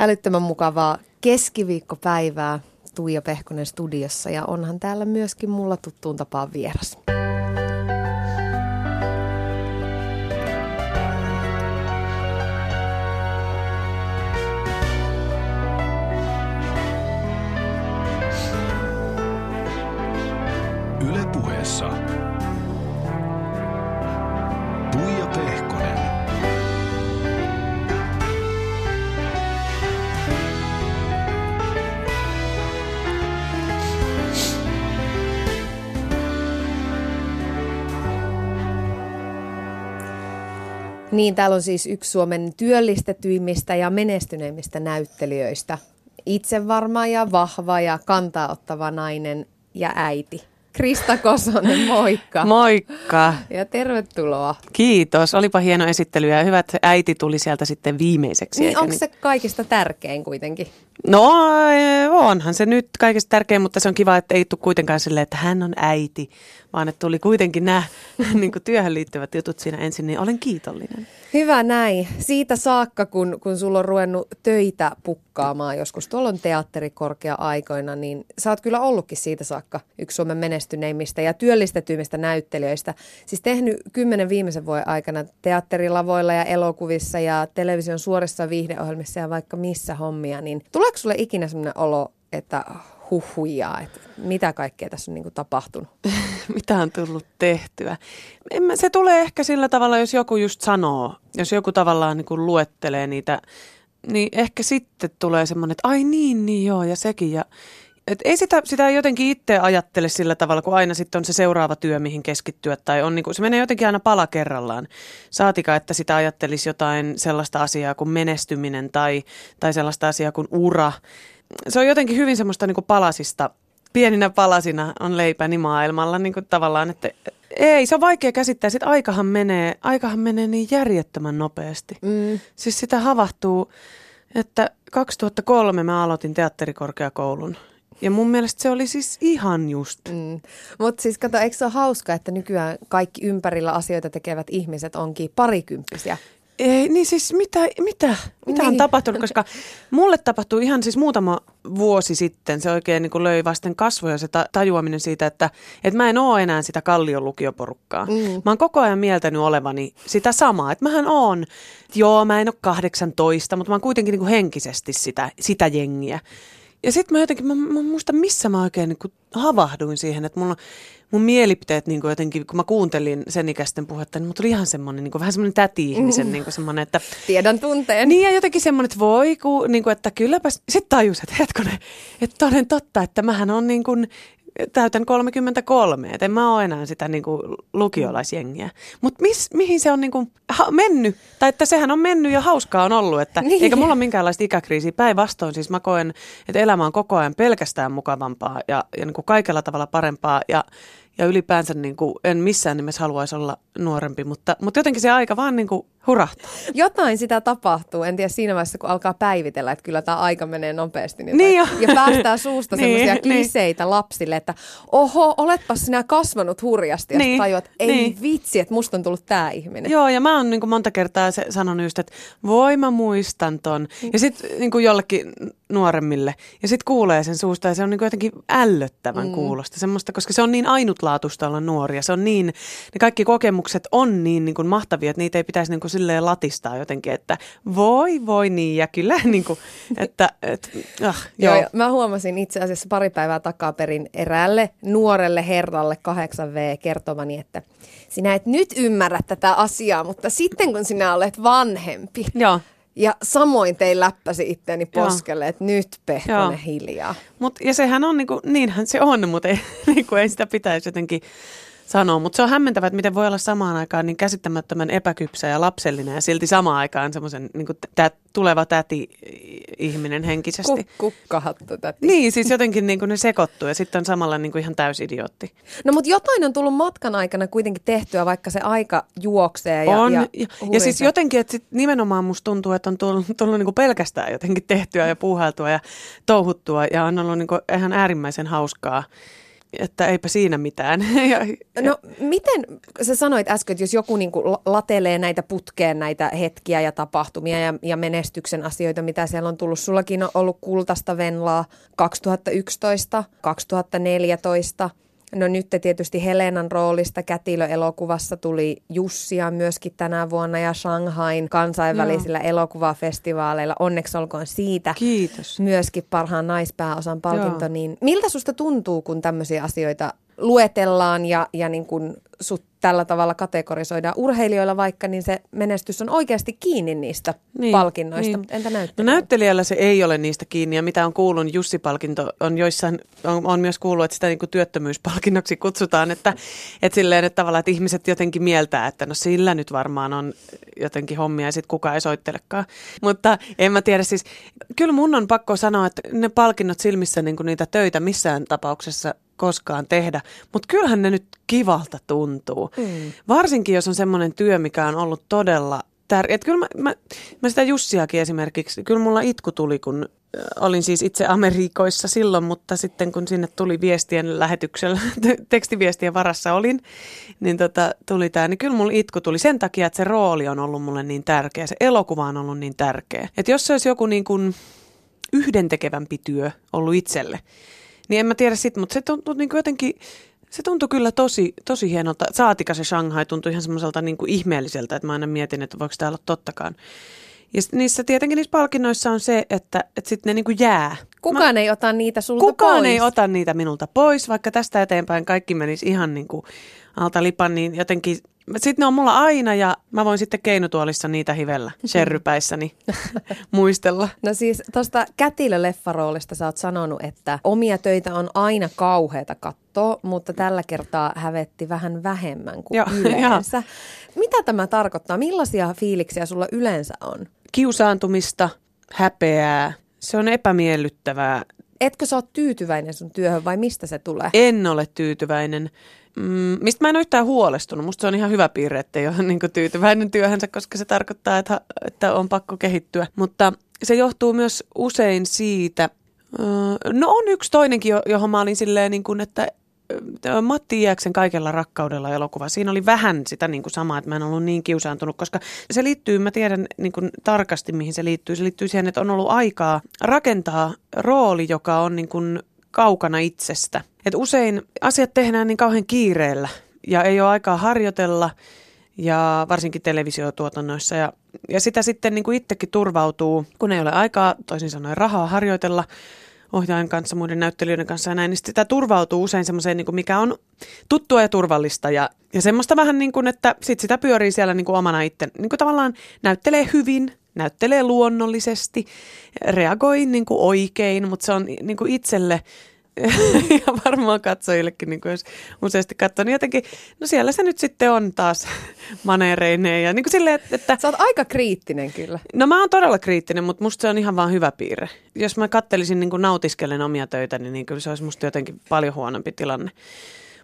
Älyttömän mukavaa keskiviikkopäivää Tuija Pehkonen studiossa ja onhan täällä myöskin mulla tuttuun tapaan vieras. Niin, täällä on siis yksi Suomen työllistetyimmistä ja menestyneimmistä näyttelijöistä. Itse varma ja vahva ja kantaa ottava nainen ja äiti. Krista Kosonen, moikka. Moikka. Ja tervetuloa. Kiitos. Olipa hieno esittely ja hyvät äiti tuli sieltä sitten viimeiseksi. Niin, onko se kaikista tärkein kuitenkin? No onhan se nyt kaikista tärkein, mutta se on kiva, että ei tule kuitenkaan silleen, että hän on äiti, vaan että tuli kuitenkin nämä niin työhön liittyvät jutut siinä ensin, niin olen kiitollinen. Hyvä näin. Siitä saakka, kun, kun sulla on ruvennut töitä pukkaamaan joskus, tuolla on teatterikorkea-aikoina, niin sä oot kyllä ollutkin siitä saakka yksi Suomen menestyneimmistä ja työllistetyimmistä näyttelijöistä. Siis tehnyt kymmenen viimeisen vuoden aikana teatterilavoilla ja elokuvissa ja television suorissa viihdeohjelmissa ja vaikka missä hommia, niin tuleeko sulle ikinä sellainen olo, että huhuja, että mitä kaikkea tässä on niin tapahtunut? mitä on tullut tehtyä? En mä, se tulee ehkä sillä tavalla, jos joku just sanoo, jos joku tavallaan niin kuin luettelee niitä, niin ehkä sitten tulee semmoinen, että ai niin, niin joo, ja sekin. Ja, et ei sitä, sitä ei jotenkin itse ajattele sillä tavalla, kun aina sitten on se seuraava työ, mihin keskittyä. Tai on, niin kuin, se menee jotenkin aina pala kerrallaan. Saatika, että sitä ajattelisi jotain sellaista asiaa kuin menestyminen tai, tai sellaista asiaa kuin ura. Se on jotenkin hyvin semmoista niin kuin palasista pieninä palasina on leipäni maailmalla niin kuin tavallaan, että ei, se on vaikea käsittää. Sitten aikahan menee, aikahan menee niin järjettömän nopeasti. Mm. Siis sitä havahtuu, että 2003 mä aloitin teatterikorkeakoulun. Ja mun mielestä se oli siis ihan just. Mm. Mutta siis kato, eikö se ole hauska, että nykyään kaikki ympärillä asioita tekevät ihmiset onkin parikymppisiä? Ei, niin siis mitä, mitä, mitä niin. on tapahtunut, koska mulle tapahtui ihan siis muutama vuosi sitten, se oikein niin kuin löi vasten kasvoja se tajuaminen siitä, että, että mä en ole enää sitä kallion lukioporukkaa. Mm. Mä oon koko ajan mieltänyt olevani sitä samaa, että mähän oon, joo mä en ole 18, mutta mä oon kuitenkin niin kuin henkisesti sitä, sitä jengiä. Ja sitten mä jotenkin, mä, mä muista missä mä oikein niin kuin havahduin siihen, että mulla mun mielipiteet niin kuin jotenkin, kun mä kuuntelin sen ikäisten puhetta, niin mulla tuli ihan semmoinen, niin kuin, vähän semmoinen täti-ihmisen, mm. niin kuin semmoinen, että... Tiedän tunteen. Niin ja jotenkin semmoinen, että voi, ku, niin kuin, että kylläpä, sitten tajus, että hetkonen, että toden totta, että mähän on niin kuin, täytän 33, että en mä ole enää sitä niin kuin lukiolaisjengiä. Mutta mihin se on niin kuin ha- mennyt, tai että sehän on mennyt ja hauskaa on ollut, että niin. eikä mulla ole minkäänlaista ikäkriisiä. Päinvastoin siis mä koen, että elämä on koko ajan pelkästään mukavampaa ja, ja niin kuin kaikella tavalla parempaa ja ja ylipäänsä niin kuin en missään nimessä haluaisi olla nuorempi, mutta, mutta jotenkin se aika vaan niin kuin hurahtaa. Jotain sitä tapahtuu, en tiedä siinä vaiheessa, kun alkaa päivitellä, että kyllä tämä aika menee nopeasti. Niin niin ja päästää suusta niin, semmoisia niin. kliseitä niin. lapsille, että oho, oletpa sinä kasvanut hurjasti. Ja niin, tajuat, ei niin. vitsi, että musta on tullut tämä ihminen. Joo, ja mä oon niin monta kertaa se, sanonut just, että voi mä muistan ton. Ja sitten niin jollekin nuoremmille. Ja sitten kuulee sen suusta ja se on niin jotenkin ällöttävän mm. kuulosta. Semmoista, koska se on niin ainutlaatuista olla nuoria. Se on niin, ne kaikki kokemukset on niin, niin kuin mahtavia, että niitä ei pitäisi niin kuin silleen latistaa jotenkin, että voi voi niin ja kyllä niin kuin, että et, ah, joo. joo. Mä huomasin itse asiassa pari päivää takaperin eräälle nuorelle herralle 8V kertomani, että sinä et nyt ymmärrä tätä asiaa, mutta sitten kun sinä olet vanhempi, Joo. Ja samoin tein läppäsi itteeni poskelle, että nyt Pehkonen hiljaa. Mut, ja sehän on, niin kuin, niinhän se on, mutta ei, niin kuin, ei sitä pitäisi jotenkin sanoa. Mutta se on hämmentävää, että miten voi olla samaan aikaan niin käsittämättömän epäkypsä ja lapsellinen ja silti samaan aikaan semmoisen niin tä, tuleva täti-ihminen henkisesti. Kuk, kukkahattu täti. Niin, siis jotenkin niin kuin ne sekoittuu ja sitten on samalla niin kuin ihan täysidiootti. No mutta jotain on tullut matkan aikana kuitenkin tehtyä, vaikka se aika juoksee. Ja, on, ja, ja, ja siis jotenkin, että sit nimenomaan musta tuntuu, että on tullut, tullut niin kuin pelkästään jotenkin tehtyä ja puuhailtua ja touhuttua ja on ollut niin kuin ihan äärimmäisen hauskaa että eipä siinä mitään. ja, No miten, sä sanoit äsken, että jos joku niin kuin latelee näitä putkeen näitä hetkiä ja tapahtumia ja, ja menestyksen asioita, mitä siellä on tullut. Sullakin on ollut kultaista venlaa 2011, 2014. No nyt tietysti Helenan roolista Kätilö-elokuvassa tuli Jussia myöskin tänä vuonna ja Shanghain kansainvälisillä Joo. elokuvafestivaaleilla. Onneksi olkoon siitä. Kiitos. Myöskin parhaan naispääosan palkinto. Niin miltä susta tuntuu, kun tämmöisiä asioita luetellaan ja, ja niin kuin sut tällä tavalla kategorisoidaan urheilijoilla vaikka, niin se menestys on oikeasti kiinni niistä niin, palkinnoista, niin. mutta entä näyttelijällä? No näyttelijällä se ei ole niistä kiinni ja mitä on kuullut, niin Jussi-palkinto on joissain, on, on myös kuullut, että sitä niin kuin työttömyyspalkinnoksi kutsutaan, että, että silleen, että tavallaan, että ihmiset jotenkin mieltää, että no sillä nyt varmaan on jotenkin hommia ja sitten kukaan ei soittelekaan. Mutta en mä tiedä siis, kyllä mun on pakko sanoa, että ne palkinnot silmissä niin kuin niitä töitä missään tapauksessa koskaan tehdä, mutta kyllähän ne nyt kivalta tuntuu. Mm. Varsinkin, jos on semmoinen työ, mikä on ollut todella tärkeä. Kyllä mä, mä, mä sitä Jussiakin esimerkiksi, kyllä mulla itku tuli, kun olin siis itse Amerikoissa silloin, mutta sitten kun sinne tuli viestien lähetyksellä, tekstiviestien varassa olin, niin tota, tuli tämä, niin kyllä mulla itku tuli sen takia, että se rooli on ollut mulle niin tärkeä, se elokuva on ollut niin tärkeä. Että jos se olisi joku niin kuin yhdentekevämpi työ ollut itselle, niin en mä tiedä sit, mutta se tuntui niin kuin jotenkin, se tuntui kyllä tosi, tosi hienolta. Saatika se Shanghai tuntui ihan semmoiselta niin kuin ihmeelliseltä, että mä aina mietin, että voiko tämä olla tottakaan. Ja niissä tietenkin niissä palkinnoissa on se, että, että sitten ne niin kuin jää. Kukaan mä, ei ota niitä sulta kukaan pois. ei ota niitä minulta pois, vaikka tästä eteenpäin kaikki menisi ihan niin kuin alta lipan, niin jotenkin sitten ne on mulla aina ja mä voin sitten keinutuolissa niitä hivellä, sherrypäissäni muistella. No siis tuosta kätilö-leffaroolista sä oot sanonut, että omia töitä on aina kauheata katsoa, mutta tällä kertaa hävetti vähän vähemmän kuin Joo, yleensä. Mitä tämä tarkoittaa? Millaisia fiiliksiä sulla yleensä on? Kiusaantumista, häpeää, se on epämiellyttävää. Etkö sä ole tyytyväinen sun työhön vai mistä se tulee? En ole tyytyväinen. Mm, mistä mä en ole yhtään huolestunut. Musta se on ihan hyvä piirre, että ei ole niin tyytyväinen työhönsä, koska se tarkoittaa, että, että on pakko kehittyä. Mutta se johtuu myös usein siitä, no on yksi toinenkin, johon mä olin silleen, niin kuin, että Matti Iäksen Kaikella rakkaudella elokuva. Siinä oli vähän sitä niin kuin samaa, että mä en ollut niin kiusaantunut, koska se liittyy, mä tiedän niin kuin tarkasti mihin se liittyy. Se liittyy siihen, että on ollut aikaa rakentaa rooli, joka on niin kuin kaukana itsestä. Et usein asiat tehdään niin kauhean kiireellä ja ei ole aikaa harjoitella ja varsinkin televisiotuotannoissa. Ja, ja sitä sitten niin kuin itsekin turvautuu, kun ei ole aikaa, toisin sanoen rahaa harjoitella ohjaajan kanssa, muiden näyttelijöiden kanssa ja näin, niin sitä turvautuu usein semmoiseen, niin mikä on tuttua ja turvallista ja, ja semmoista vähän niin kuin, että sit sitä pyörii siellä niin kuin omana itse, niin kuin tavallaan näyttelee hyvin, näyttelee luonnollisesti, reagoi niin kuin oikein, mutta se on niin kuin itselle ja varmaan katsojillekin, niin kuin jos useasti katsoo, niin jotenkin, no siellä se nyt sitten on taas maneereineen. Ja niin kuin silleen, että, Sä oot aika kriittinen kyllä. No mä oon todella kriittinen, mutta musta se on ihan vaan hyvä piirre. Jos mä kattelisin niin kuin nautiskellen omia töitä, niin, niin kyllä se olisi musta jotenkin paljon huonompi tilanne.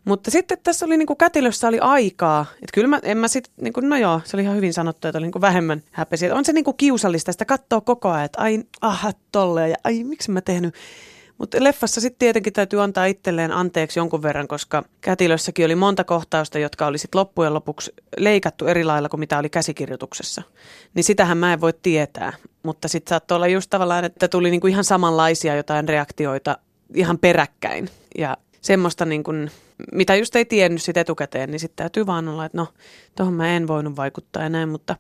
Mutta sitten tässä oli niin kuin kätilössä oli aikaa, että kyllä mä, en mä sit, niin kuin, no joo, se oli ihan hyvin sanottu, että oli niin kuin vähemmän häpesi. On se niin kuin kiusallista sitä katsoa koko ajan, että ai, aha, tolleen ja ai, miksi mä tehnyt. Mutta leffassa sitten tietenkin täytyy antaa itselleen anteeksi jonkun verran, koska kätilössäkin oli monta kohtausta, jotka oli sitten loppujen lopuksi leikattu eri lailla kuin mitä oli käsikirjoituksessa. Niin sitähän mä en voi tietää, mutta sitten saattoi olla just tavallaan, että tuli niinku ihan samanlaisia jotain reaktioita ihan peräkkäin. Ja semmoista niin kuin, mitä just ei tiennyt sit etukäteen, niin sitten täytyy vaan olla, että no, tuohon mä en voinut vaikuttaa ja näin, mutta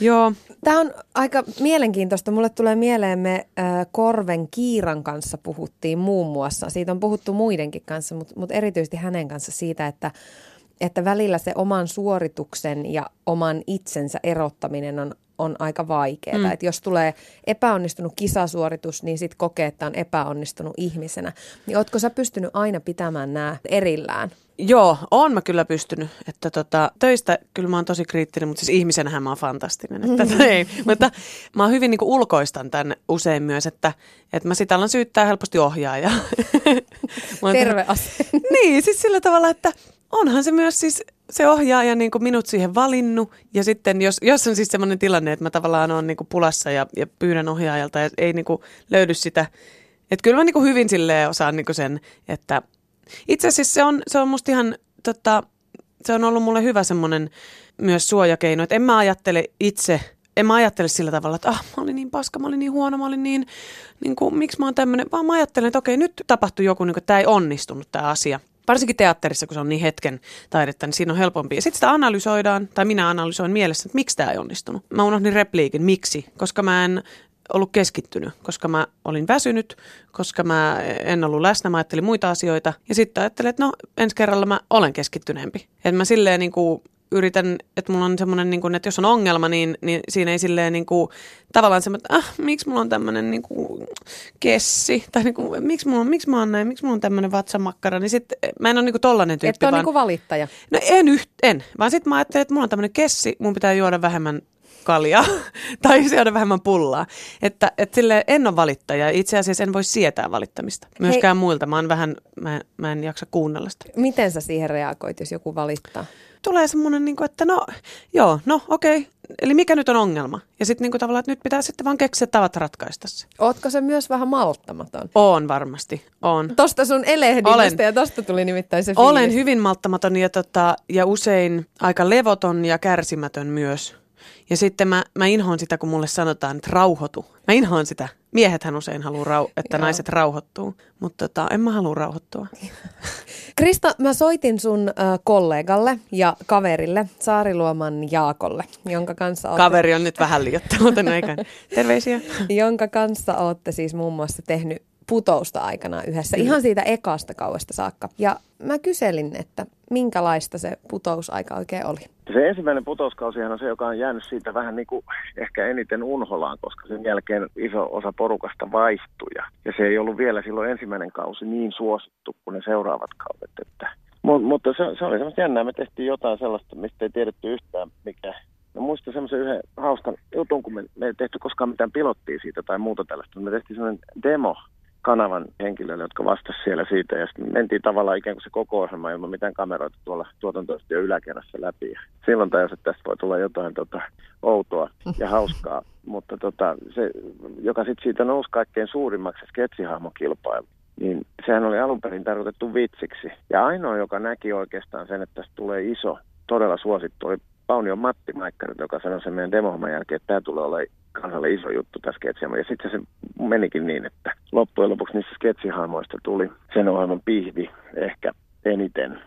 joo. Tämä on aika mielenkiintoista. Mulle tulee mieleen, me Korven Kiiran kanssa puhuttiin muun muassa. Siitä on puhuttu muidenkin kanssa, mutta mut erityisesti hänen kanssa siitä, että että välillä se oman suorituksen ja oman itsensä erottaminen on on aika vaikeaa. Mm. Jos tulee epäonnistunut kisasuoritus, niin sitten kokee, että on epäonnistunut ihmisenä. Niin ootko sä pystynyt aina pitämään nämä erillään? Joo, on mä kyllä pystynyt. Että tota, töistä kyllä mä oon tosi kriittinen, mutta siis ihmisenähän mä oon fantastinen. Että ei. Mutta mä oon hyvin niin kuin ulkoistan tänne usein myös, että, että mä sitä alan syyttää helposti ohjaajaa. Terve asia. niin, siis sillä tavalla, että onhan se myös siis se ohjaaja niin kuin minut siihen valinnut. Ja sitten jos, jos on siis sellainen tilanne, että mä tavallaan olen niin kuin pulassa ja, ja pyydän ohjaajalta ja ei niin kuin löydy sitä. Että kyllä mä niin kuin hyvin silleen osaan niin kuin sen, että Itse asiassa se on, se on musta ihan, tota, se on ollut mulle hyvä semmoinen myös suojakeino, että en mä ajattele itse, en mä ajattele sillä tavalla, että ah, mä olin niin paska, mä olin niin huono, mä olin niin, niin kuin, miksi mä oon tämmöinen, vaan mä ajattelen, että okei, nyt tapahtui joku, niin kuin, tämä ei onnistunut tämä asia. Varsinkin teatterissa, kun se on niin hetken taidetta, niin siinä on helpompi. Ja sitten sitä analysoidaan, tai minä analysoin mielessä, että miksi tämä ei onnistunut. Mä unohdin repliikin, miksi, koska mä en ollut keskittynyt, koska mä olin väsynyt, koska mä en ollut läsnä, mä ajattelin muita asioita. Ja sitten ajattelin, että no ensi kerralla mä olen keskittyneempi. Että mä silleen niin kuin yritän, että mulla on semmoinen, niin kuin, että jos on ongelma, niin, niin siinä ei silleen niin kuin, tavallaan semmoinen, että ah, miksi mulla on tämmöinen niin kuin, kessi, tai niin kuin, miksi, mulla on, miksi mä oon näin, miksi mulla on tämmöinen vatsamakkara, niin sit mä en ole niin kuin tollainen tyyppi. Että on vaan, niin kuin valittaja. No en, yht, en, vaan sitten mä ajattelin, että mulla on tämmöinen kessi, mun pitää juoda vähemmän kaljaa tai syödä vähemmän pullaa. Että, että sille en ole valittaja. Itse asiassa en voi sietää valittamista. Myöskään Hei. muilta. Mä, oon vähän, mä, mä en jaksa kuunnella sitä. Miten sä siihen reagoit, jos joku valittaa? Tulee semmoinen, niin kuin, että no, joo, no okei. Okay. Eli mikä nyt on ongelma? Ja sitten niin tavallaan, että nyt pitää sitten vaan keksiä tavat ratkaista se. Ootko se myös vähän malttamaton? On varmasti, on. Tosta sun elehdinnästä ja tosta tuli nimittäin se fiilis. Olen hyvin malttamaton ja, tota, ja usein aika levoton ja kärsimätön myös. Ja sitten mä, mä inhoan sitä, kun mulle sanotaan, että rauhoitu. Mä inhoan sitä. Miehethän usein haluaa, rau- että Joo. naiset rauhoittuu, mutta tota, en mä halua rauhoittua. Krista, mä soitin sun äh, kollegalle ja kaverille, Saariluoman Jaakolle, jonka kanssa ootte... Kaveri on nyt vähän liiottanut, eikä. Terveisiä. jonka kanssa olette siis muun muassa tehnyt putousta aikana yhdessä, Kyllä. ihan siitä ekasta kauesta saakka. Ja mä kyselin, että minkälaista se putousaika oikein oli? Se ensimmäinen putouskausihan on se, joka on jäänyt siitä vähän niin kuin ehkä eniten unholaan, koska sen jälkeen iso osa porukasta vaihtui. Ja se ei ollut vielä silloin ensimmäinen kausi niin suosittu kuin ne seuraavat kaudet. Että. Mut, mutta se, se oli semmoista jännää. Me tehtiin jotain sellaista, mistä ei tiedetty yhtään mikä. Mä muistan semmoisen yhden hauskan jutun, kun me, me ei tehty koskaan mitään pilottia siitä tai muuta tällaista. Me tehtiin semmoinen demo kanavan henkilöille, jotka vastasivat siellä siitä. Ja sitten mentiin tavallaan ikään kuin se koko ohjelma ilman mitään kameroita tuolla tuotantoyhtiön yläkerrassa läpi. Ja silloin tajus, että tästä voi tulla jotain tota, outoa ja hauskaa. Mutta tota, se, joka sitten siitä nousi kaikkein suurimmaksi sketsihahmokilpailu, niin sehän oli alun perin tarkoitettu vitsiksi. Ja ainoa, joka näki oikeastaan sen, että tästä tulee iso, todella suosittu, oli Paunion Matti Maikkari, joka sanoi sen meidän demohomman jälkeen, että tämä tulee olemaan kansalle iso juttu tässä sketsihahmo. Ja sitten se menikin niin, että loppujen lopuksi niistä sketsihahmoista tuli sen ohjelman pihvi ehkä eniten.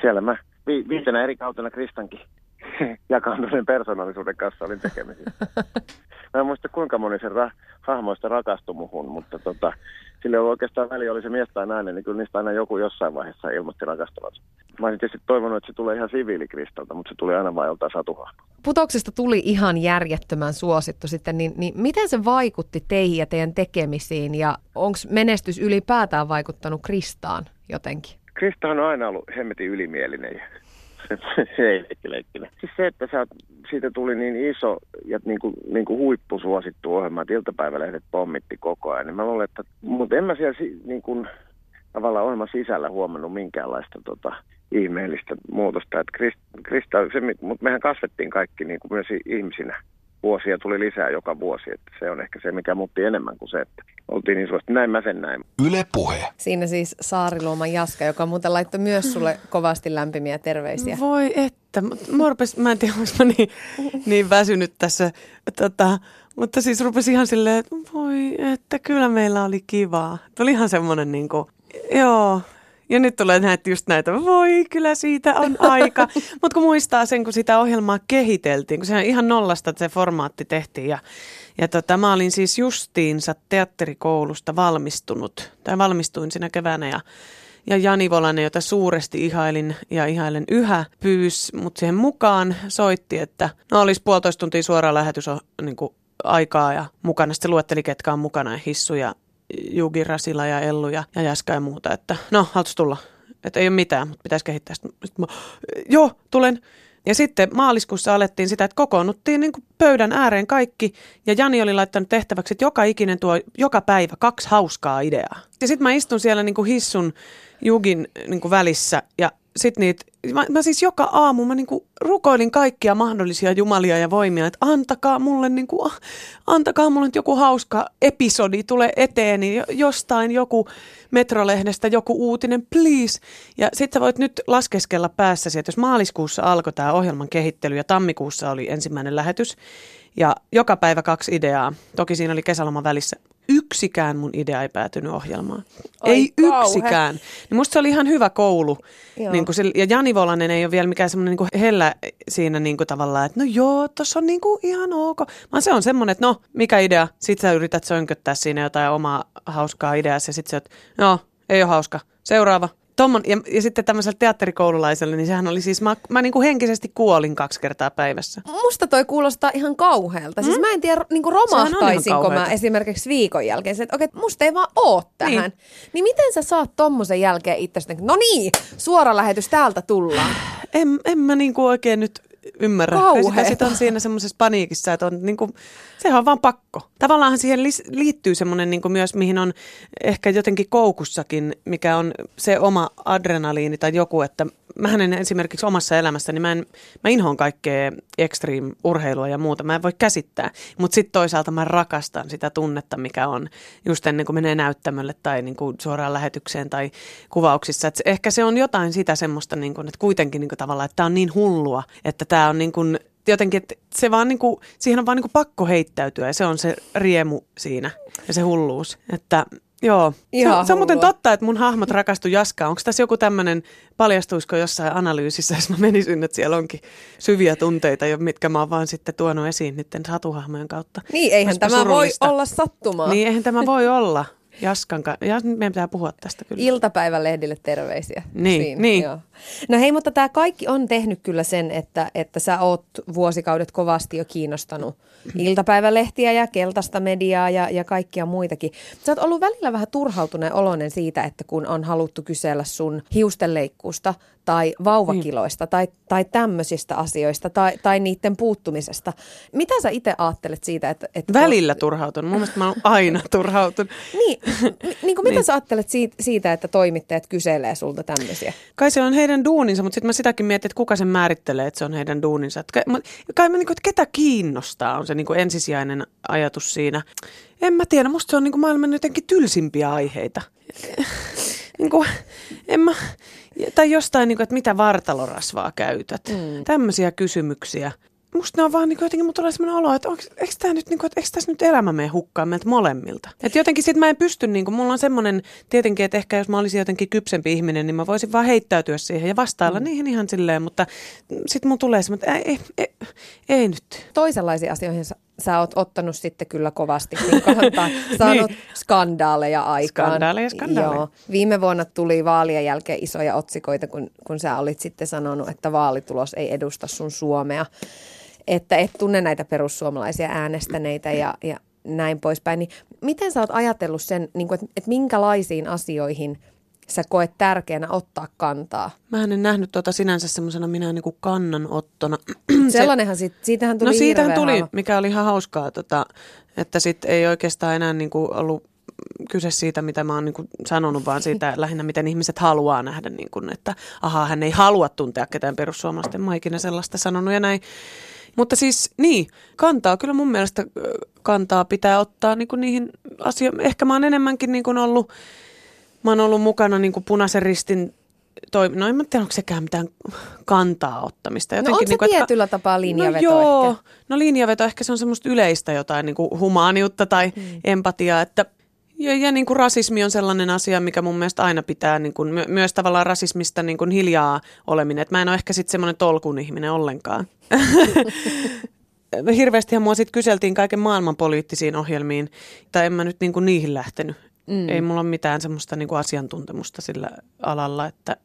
Siellä mä vi- viitenä eri kautena Kristankin jakaantuneen persoonallisuuden kanssa olin tekemisissä. Mä en muista kuinka moni sen ra- hahmoista rakastui muhun, mutta tota, sillä ei ollut oikeastaan väliä, oli se mies tai nainen, niin kyllä niistä aina joku jossain vaiheessa ilmoitti rakastavansa. Mä olisin tietysti toivonut, että se tulee ihan siviilikristalta, mutta se tuli aina vain joltain satuhahmo. Putoksesta tuli ihan järjettömän suosittu sitten, niin, niin miten se vaikutti teihin ja teidän tekemisiin ja onko menestys ylipäätään vaikuttanut Kristaan jotenkin? Krista on aina ollut hemmetin ylimielinen se ei leikkileikkinä. Siis se, että sä, siitä tuli niin iso ja niin kuin, niin kuin huippusuosittu ohjelma, että iltapäivälehdet pommitti koko ajan, niin mä luulen, että, mutta en mä siellä niin kuin, tavallaan ohjelman sisällä huomannut minkäänlaista tota, ihmeellistä muutosta. Että Krista, Krista se, mutta mehän kasvettiin kaikki niin kuin myös ihmisinä vuosia tuli lisää joka vuosi. Että se on ehkä se, mikä muutti enemmän kuin se, että oltiin niin suosti. Näin mä sen näin. Yle Puhe. Siinä siis Saariluoman Jaska, joka muuten laittoi myös sulle kovasti lämpimiä terveisiä. Voi että. Mä, rupes, mä en tiedä, onko mä niin, niin väsynyt tässä. Tota, mutta siis rupesi ihan silleen, että voi että kyllä meillä oli kivaa. Tuli ihan semmoinen niin kuin, joo, ja nyt tulee näitä just näitä, voi kyllä siitä on aika. Mutta kun muistaa sen, kun sitä ohjelmaa kehiteltiin, kun se ihan nollasta se formaatti tehtiin. Ja, ja tota, mä olin siis justiinsa teatterikoulusta valmistunut, tai valmistuin siinä keväänä ja ja Jani Volanen, jota suuresti ihailin ja ihailen yhä, pyys mut siihen mukaan, soitti, että no olisi puolitoista tuntia suoraan lähetys niin kuin aikaa ja mukana. Sitten se luetteli, ketkä on mukana ja Hissu ja Jugi Rasila ja Ellu ja, ja Jäskä ja muuta, että no, haluaisi tulla. Että ei ole mitään, mutta pitäisi kehittää. Sitten, mä, joo, tulen. Ja sitten maaliskuussa alettiin sitä, että kokoonnuttiin niin pöydän ääreen kaikki. Ja Jani oli laittanut tehtäväksi, että joka ikinen tuo joka päivä kaksi hauskaa ideaa. Ja sitten mä istun siellä niin kuin hissun Jugin niin kuin välissä ja sitten niitä mä, mä siis joka aamu mä niinku rukoilin kaikkia mahdollisia jumalia ja voimia, että antakaa mulle, niinku, antakaa mulle nyt joku hauska episodi, tulee eteeni jostain joku Metrolehdestä joku uutinen, please. Ja sit sä voit nyt laskeskella päässäsi, että jos maaliskuussa alkoi tämä ohjelman kehittely ja tammikuussa oli ensimmäinen lähetys, ja joka päivä kaksi ideaa. Toki siinä oli kesäloma välissä yksikään mun idea ei päätynyt ohjelmaan. Ai ei kauhe. yksikään. Niin musta se oli ihan hyvä koulu. Niin kuin se, ja Jani Volanen ei ole vielä mikään semmoinen niin hellä siinä niin kuin tavallaan, että no joo, tossa on niin kuin ihan ok. Vaan se on semmoinen, että no, mikä idea? Sitten sä yrität sönköttää siinä jotain omaa hauskaa ideaa ja sitten sä oot, no, ei ole hauska. Seuraava. Tommon, ja, ja sitten tämmöisellä teatterikoululaisella, niin sehän oli siis, mä, mä niin kuin henkisesti kuolin kaksi kertaa päivässä. Musta toi kuulostaa ihan kauhealta. Siis mä en tiedä, niin kuin Mm. Romahtaisinko mä esimerkiksi viikon jälkeen. Se, että okei, musta ei vaan oo tähän. Niin, niin miten sä saat tommosen jälkeen itsestä, no niin, suora lähetys täältä tullaan. En, en mä niinku oikein nyt ymmärrä. Kauheeta. Sitä sit on siinä semmoisessa paniikissa, että on niinku, sehän on vaan pakko. Tavallaan siihen liittyy semmoinen niinku myös, mihin on ehkä jotenkin koukussakin, mikä on se oma adrenaliini tai joku, että mä en esimerkiksi omassa elämässäni, mä, en, mä inhoan kaikkea extreme-urheilua ja muuta, mä en voi käsittää. Mutta sitten toisaalta mä rakastan sitä tunnetta, mikä on just ennen kuin menee näyttämölle tai niinku suoraan lähetykseen tai kuvauksissa. Et ehkä se on jotain sitä semmoista, niinku, että kuitenkin niinku tavallaan, että tämä on niin hullua, että tämä on niinku, jotenkin, että se vaan niinku, siihen on vaan niinku pakko heittäytyä ja se on se riemu siinä ja se hulluus. Että Joo, se, Ihan se on muuten totta, että mun hahmot rakastu Jaskaan. Onko tässä joku tämmöinen, paljastuisiko jossain analyysissä, jos mä menisin, että siellä onkin syviä tunteita, jo- mitkä mä oon vaan sitten tuonut esiin niiden satuhahmojen kautta. Niin, eihän Olisipa tämä surullista. voi olla sattumaa. Niin, eihän tämä voi olla Jaskan kanssa. Ja nyt meidän pitää puhua tästä kyllä. Iltapäivälehdille terveisiä. Niin, niin. Joo. No hei, mutta tämä kaikki on tehnyt kyllä sen, että, että sä oot vuosikaudet kovasti jo kiinnostanut iltapäivälehtiä ja keltaista mediaa ja, ja kaikkia muitakin. Sä oot ollut välillä vähän turhautuneen oloinen siitä, että kun on haluttu kysellä sun hiustenleikkuusta tai vauvakiloista tai, tai tämmöisistä asioista tai, tai niiden puuttumisesta. Mitä sä itse ajattelet siitä, että... että Välillä turhautunut. Mun mielestä mä oon aina turhautunut. Niin, niin, niin kuin mitä sä ajattelet siitä, siitä, että toimittajat kyselee sulta tämmöisiä? Kai se on heidän duuninsa, mutta sitten mä sitäkin mietin, että kuka sen määrittelee, että se on heidän duuninsa. Että kai, mä- kai mä niinku, että ketä kiinnostaa on se niinku ensisijainen ajatus siinä. En mä tiedä, musta se on niinku maailman jotenkin tylsimpiä aiheita. niinku, en mä, tai jostain, niinku, että mitä vartalorasvaa käytät. Mm. Tämmöisiä kysymyksiä. Musta ne on vaan niin jotenkin, mulla tulee sellainen olo, että onks, eikö, tää nyt, niin kuin, että eikö tässä nyt elämä mene hukkaan meiltä molemmilta. Että jotenkin sit mä en pysty, niin kuin, mulla on semmoinen, tietenkin, että ehkä jos mä olisin jotenkin kypsempi ihminen, niin mä voisin vaan heittäytyä siihen ja vastailla mm. niihin ihan silleen, mutta sitten mun tulee semmoinen, että ei, ei, ei, ei nyt. Toisenlaisiin asioihin sä, oot ottanut sitten kyllä kovasti kantaa. Saanut Niin. skandaaleja aikaan. Skandaaleja, skandaaleja. Joo. Viime vuonna tuli vaalien jälkeen isoja otsikoita, kun, kun sä olit sitten sanonut, että vaalitulos ei edusta sun Suomea. Että et tunne näitä perussuomalaisia äänestäneitä ja, ja näin poispäin. Niin miten sä oot ajatellut sen, niin kuin, että, että minkälaisiin asioihin sä koet tärkeänä ottaa kantaa? Mä en nähnyt tuota sinänsä semmoisena minä niin kuin kannanottona. Sellainenhan siitä, siitähän tuli no siitähän tuli, haava. mikä oli ihan hauskaa, tota, että sitten ei oikeastaan enää niin kuin ollut kyse siitä, mitä mä oon niin kuin sanonut, vaan siitä lähinnä, miten ihmiset haluaa nähdä, niin kuin, että ahaa, hän ei halua tuntea ketään perussuomalaisten maikina sellaista sanonut ja näin. Mutta siis niin, kantaa kyllä mun mielestä kantaa pitää ottaa niin kuin niihin asioihin. Ehkä mä oon enemmänkin niin kuin ollut, mä oon ollut mukana niin kuin punaisen ristin toi, no en mä tiedä, onko sekään mitään kantaa ottamista. No onko se niin kuin, että- tietyllä tapaa linjaveto no joo, ehkä? no linjaveto ehkä se on semmoista yleistä jotain niin kuin humaaniutta tai mm. empatiaa, että ja, ja niin kuin rasismi on sellainen asia, mikä mun mielestä aina pitää, niin kuin, my, myös tavallaan rasismista niin kuin hiljaa oleminen. Että mä en ole ehkä sitten semmoinen tolkun ihminen ollenkaan. Hirveästihän mua sitten kyseltiin kaiken maailman poliittisiin ohjelmiin, tai en mä nyt niin kuin niihin lähtenyt. Mm. Ei mulla ole mitään semmoista niin kuin asiantuntemusta sillä alalla, että,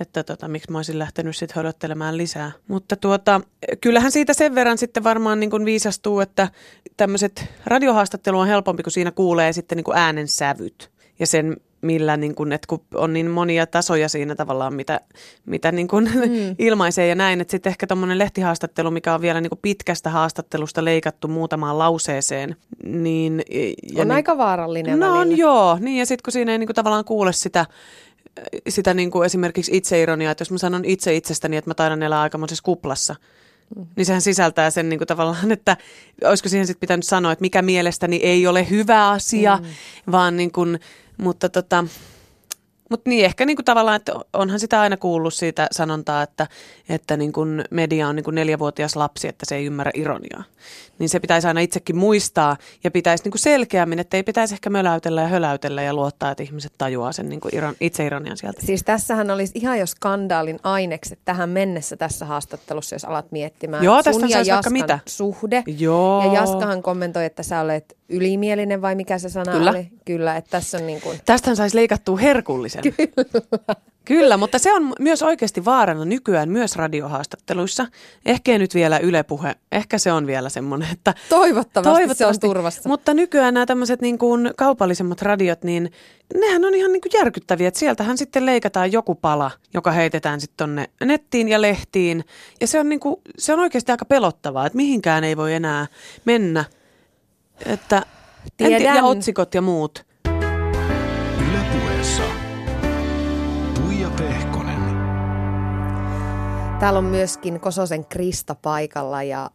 että tota, miksi mä olisin lähtenyt sitten hödöttelemään lisää. Mutta tuota, kyllähän siitä sen verran sitten varmaan niin viisastuu, että tämmöiset radiohaastattelu on helpompi, kun siinä kuulee sitten niin kuin äänen sävyt ja sen millä niin kuin, että kun on niin monia tasoja siinä tavallaan, mitä, mitä niin kuin mm. ilmaisee ja näin, että sitten ehkä tuommoinen lehtihaastattelu, mikä on vielä niin kuin pitkästä haastattelusta leikattu muutamaan lauseeseen, niin... Ja on niin, aika vaarallinen No välillä. on joo, niin ja sitten kun siinä ei niinku tavallaan kuule sitä sitä niin kuin esimerkiksi itseironiaa, että jos mä sanon itse itsestäni, että mä taidan elää aikamoisessa kuplassa, mm. niin sehän sisältää sen niin kuin tavallaan, että olisiko siihen sitten pitänyt sanoa, että mikä mielestäni ei ole hyvä asia, mm. vaan niin kuin, mutta tota, mutta niin ehkä niinku tavallaan, että onhan sitä aina kuullut siitä sanontaa, että, että niinku media on niinku neljävuotias lapsi, että se ei ymmärrä ironiaa. Niin se pitäisi aina itsekin muistaa ja pitäisi niinku selkeämmin, että ei pitäisi ehkä möläytellä ja höläytellä ja luottaa, että ihmiset tajuaa sen niinku iron, itse ironian sieltä. Siis tässähän olisi ihan jo skandaalin ainekset tähän mennessä tässä haastattelussa, jos alat miettimään. Joo, Sun ja Jaskan mitä. suhde. Joo. Ja Jaskahan kommentoi, että sä olet ylimielinen vai mikä se sana Kyllä. oli? Kyllä, että tässä on niin kuin... Tästähän saisi leikattua herkullisen. Kyllä. Kyllä, mutta se on myös oikeasti vaarana nykyään myös radiohaastatteluissa. Ehkä nyt vielä Yle Puhe, ehkä se on vielä semmoinen, että Toivottavasti, se on turvassa. Mutta nykyään nämä tämmöiset niin kuin kaupallisemmat radiot, niin nehän on ihan niin kuin järkyttäviä. Että sieltähän sitten leikataan joku pala, joka heitetään sitten tonne nettiin ja lehtiin. Ja se on, niin kuin, se on oikeasti aika pelottavaa, että mihinkään ei voi enää mennä. Että, en tiedä, Tiedän. ja otsikot ja muut. Yle Puheessa. Tuija Pehkonen. Täällä on myöskin Kososen Krista paikalla ja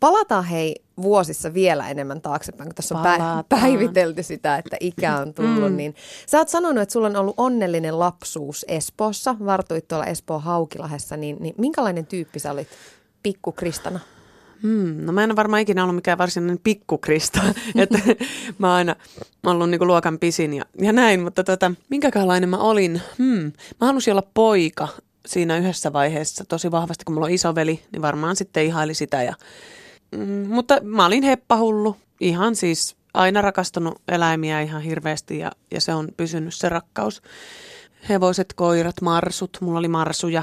palataan hei vuosissa vielä enemmän taaksepäin, kun tässä on Palataan. pä- päivitelty sitä, että ikä on tullut. Mm. Niin. Sä oot sanonut, että sulla on ollut onnellinen lapsuus Espoossa, vartuit tuolla Espoon Haukilahessa, niin, niin minkälainen tyyppi sä olit pikku Kristana? Hmm, no mä en ole varmaan ikinä ollut mikään varsinainen pikkukrista, että mä oon aina ollut niinku luokan pisin ja, ja näin, mutta tota, minkälainen mä olin? Hmm, mä halusin olla poika siinä yhdessä vaiheessa tosi vahvasti, kun mulla on isoveli, niin varmaan sitten ihaili sitä. Ja, mm, mutta mä olin heppahullu, ihan siis aina rakastunut eläimiä ihan hirveästi ja, ja se on pysynyt se rakkaus. Hevoset, koirat, marsut, mulla oli marsuja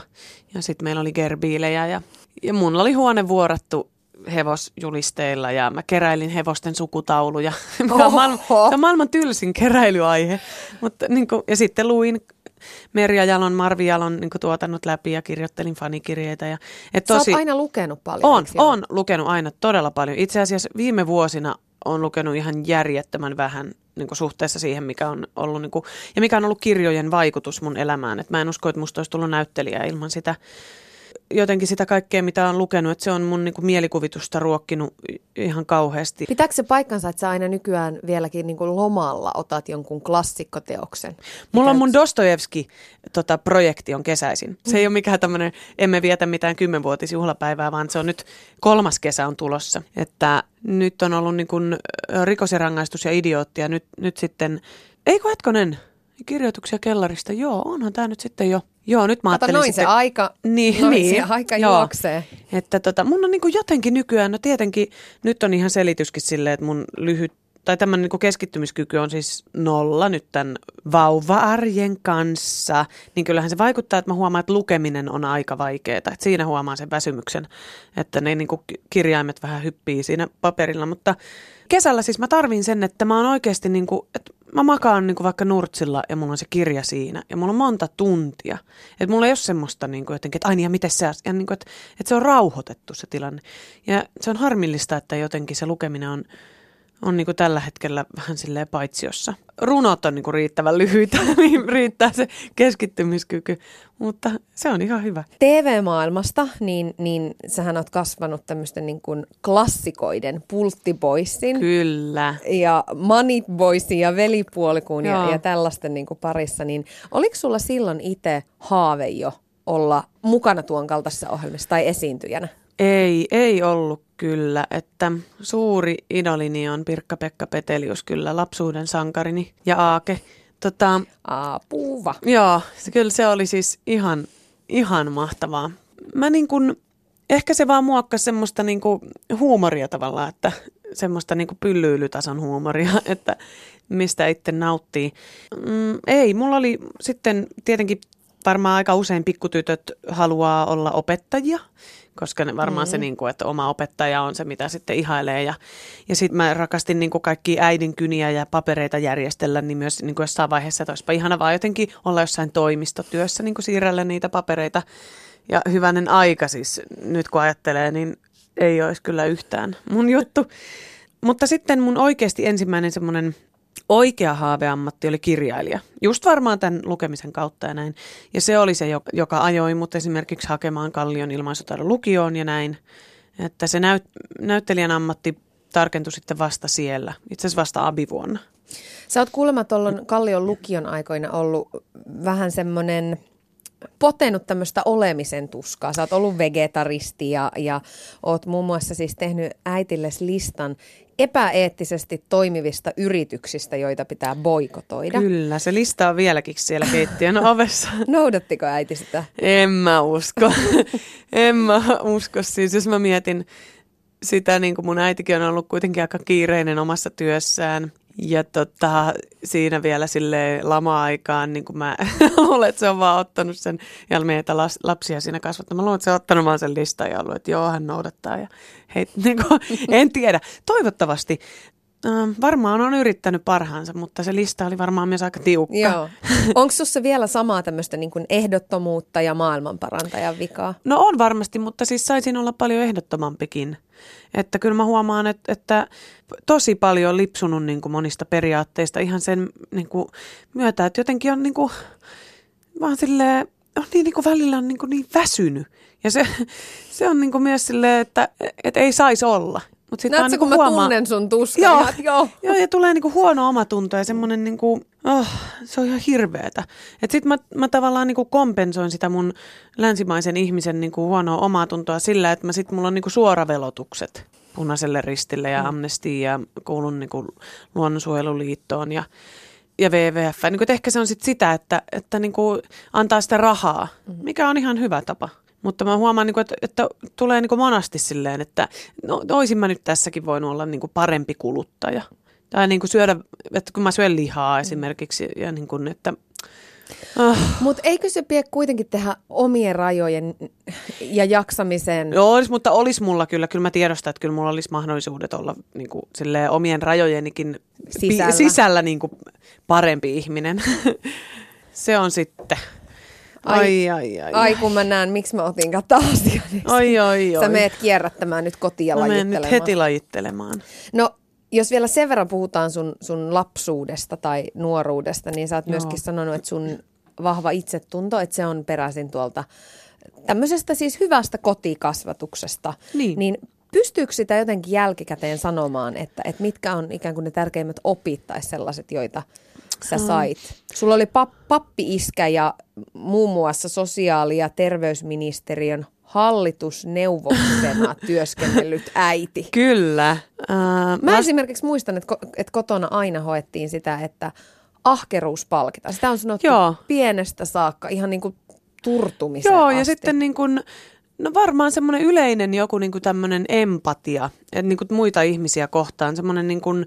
ja sitten meillä oli gerbiilejä ja, ja mulla oli huone vuorattu hevosjulisteilla ja mä keräilin hevosten sukutauluja. Mikä on maailman, on maailman tylsin keräilyaihe. Mutta, niin kuin, ja sitten luin Merja Jalon, Marvi Jalon niin tuotannut läpi ja kirjoittelin fanikirjeitä. Ja, et Sä tosi, oot aina lukenut paljon. on, on lukenut aina todella paljon. Itse asiassa viime vuosina on lukenut ihan järjettömän vähän niin kuin suhteessa siihen, mikä on ollut, niin kuin, ja mikä on ollut kirjojen vaikutus mun elämään. Et mä en usko, että musta olisi tullut näyttelijä ilman sitä jotenkin sitä kaikkea, mitä on lukenut, että se on mun niin kuin mielikuvitusta ruokkinut ihan kauheasti. Pitääkö se paikkansa, että sä aina nykyään vieläkin niin kuin lomalla otat jonkun klassikkoteoksen? Mulla on Pitääkö- mun Dostojevski tota, projekti on kesäisin. Se ei ole mikään tämmöinen, emme vietä mitään kymmenvuotisjuhlapäivää, vaan se on nyt kolmas kesä on tulossa. Että nyt on ollut niin kuin rikos ja rangaistus ja idiootti ja nyt, nyt sitten, eikö hetkonen, kirjoituksia kellarista, joo, onhan tämä nyt sitten jo. Joo, nyt mä Kato, ajattelin noin sitten, se aika, Niin, noin niin. se aika Joo. juoksee. Että tota, mun on niinku jotenkin nykyään, no tietenkin nyt on ihan selityskin silleen, että mun lyhyt, tai tämän niinku keskittymiskyky on siis nolla nyt tämän vauva-arjen kanssa, niin kyllähän se vaikuttaa, että mä huomaan, että lukeminen on aika vaikeaa. Että siinä huomaan sen väsymyksen, että ne niinku ki- kirjaimet vähän hyppii siinä paperilla, mutta kesällä siis mä tarvin sen, että mä oon oikeasti niinku, että mä makaan niinku vaikka nurtsilla ja mulla on se kirja siinä ja mulla on monta tuntia. Että mulla ei ole semmoista niinku jotenkin, että aina ja miten se, ja niinku, että, että se on rauhoitettu se tilanne. Ja se on harmillista, että jotenkin se lukeminen on, on niinku tällä hetkellä vähän silleen paitsiossa. Runot on niinku riittävän lyhyitä, niin riittää se keskittymiskyky, mutta se on ihan hyvä. TV-maailmasta, niin, niin sähän oot kasvanut tämmöisten niin kuin klassikoiden pulttiboissin Kyllä. ja Manit Boysin ja Velipuolikuun ja, ja tällaisten niin kuin parissa, niin oliko sulla silloin itse haave jo olla mukana tuon kaltaisessa ohjelmassa tai esiintyjänä? Ei, ei ollut kyllä, että suuri idolini on Pirkka-Pekka Petelius kyllä, lapsuuden sankarini ja Aake. Tota, Apuva. joo, se, kyllä se oli siis ihan, ihan mahtavaa. Mä niin kuin, ehkä se vaan muokkasi semmoista niin kuin huumoria tavallaan, että semmoista niin pyllyylytason huumoria, että mistä itse nauttii. Mm, ei, mulla oli sitten tietenkin varmaan aika usein pikkutytöt haluaa olla opettajia, koska ne varmaan mm. se, niin kuin, että oma opettaja on se, mitä sitten ihailee. Ja, ja sitten mä rakastin niin kuin kaikki äidin kyniä ja papereita järjestellä, niin myös niin kuin jossain vaiheessa, että olisipa ihana vaan jotenkin olla jossain toimistotyössä, niin kuin siirrellä niitä papereita. Ja hyvänen aika siis, nyt kun ajattelee, niin ei olisi kyllä yhtään mun juttu. Mutta sitten mun oikeasti ensimmäinen semmoinen oikea haaveammatti oli kirjailija. Just varmaan tämän lukemisen kautta ja näin. Ja se oli se, joka ajoi mut esimerkiksi hakemaan Kallion ilmaisutaidon lukioon ja näin. Että se näyt, näyttelijän ammatti tarkentui sitten vasta siellä, itse asiassa vasta abivuonna. Sä oot kuulemma tuolloin Kallion lukion aikoina ollut vähän semmoinen potenut tämmöistä olemisen tuskaa. Sä oot ollut vegetaristi ja, ja oot muun muassa siis tehnyt äitilles listan epäeettisesti toimivista yrityksistä, joita pitää boikotoida. Kyllä, se lista on vieläkin siellä keittiön ovessa. Noudattiko äiti sitä? En mä usko. en mä usko. Siis jos mä mietin sitä, niin kuin mun äitikin on ollut kuitenkin aika kiireinen omassa työssään – ja tota, siinä vielä sille lama-aikaan, niin kuin mä olen, että se on vaan ottanut sen, ja meitä lapsia siinä kasvattanut. Mä luulen, että se on ottanut vaan sen listan ja ollut, että joo, hän noudattaa. Ja hei, niin kuin, en tiedä. Toivottavasti. Ähm, varmaan on yrittänyt parhaansa, mutta se lista oli varmaan myös aika tiukka. Joo. Onko sinussa vielä samaa tämmöistä niin kuin ehdottomuutta ja maailmanparantajan vikaa? No on varmasti, mutta siis saisin olla paljon ehdottomampikin. Että kyllä mä huomaan, että, että tosi paljon on lipsunut niin kuin monista periaatteista ihan sen niin kuin myötä, että jotenkin on niin kuin, vaan silleen, on niin, niin kuin välillä on niin, kuin niin väsynyt. Ja se, se on niin kuin myös silleen, että, että ei saisi olla. Mut sit Näetkö, kun mä huomaa... tunnen sun tuskan? Joo, joo. joo, ja tulee niinku huono omatunto ja semmoinen, niinku, oh, se on ihan hirveetä. Sitten mä, mä tavallaan niinku kompensoin sitä mun länsimaisen ihmisen niinku huonoa omatuntoa sillä, että mä sit mulla on niinku suoravelotukset punaiselle ristille ja mm. amnestiin ja kuulun niinku luonnonsuojeluliittoon ja ja WWF. Niin ehkä se on sit sitä, että, että niin antaa sitä rahaa, mm. mikä on ihan hyvä tapa. Mutta mä huomaan, niin kuin, että, että tulee niin kuin monasti silleen, että no, olisin mä nyt tässäkin voinut olla niin kuin parempi kuluttaja. Tai niin kuin syödä, että kun mä syön lihaa esimerkiksi, ja niin kuin, että Oh. Mutta eikö se pidä kuitenkin tehdä omien rajojen ja jaksamisen? Joo, olisi, mutta olisi mulla kyllä. Kyllä mä tiedostan, että kyllä mulla olisi mahdollisuudet olla niin kuin, silleen, omien rajojenikin sisällä, pi- sisällä niin kuin, parempi ihminen. se on sitten. Ai, ai, ai, ai, kun mä näen, miksi mä otin taas. Ai, ai, ai. Sä meet kierrättämään nyt kotiin ja lajittelemaan. nyt heti lajittelemaan. No, jos vielä sen verran puhutaan sun, sun lapsuudesta tai nuoruudesta, niin sä oot Joo. myöskin sanonut, että sun vahva itsetunto, että se on peräisin tuolta tämmöisestä siis hyvästä kotikasvatuksesta. Niin. niin pystyykö sitä jotenkin jälkikäteen sanomaan, että, että mitkä on ikään kuin ne tärkeimmät opit tai sellaiset, joita sä sait? Sulla oli pap, pappi-iskä ja muun muassa sosiaali- ja terveysministeriön hallitusneuvoksena työskennellyt äiti. Kyllä. Uh, mä, mä esimerkiksi muistan, että, että kotona aina hoettiin sitä, että ahkeruus palkitaan. Sitä on sanottu Joo. pienestä saakka ihan niin kuin turtumiseen Joo, asti. ja sitten niin kuin, no varmaan semmoinen yleinen joku niin kuin tämmöinen empatia, että niin kuin muita ihmisiä kohtaan, semmoinen niin kuin,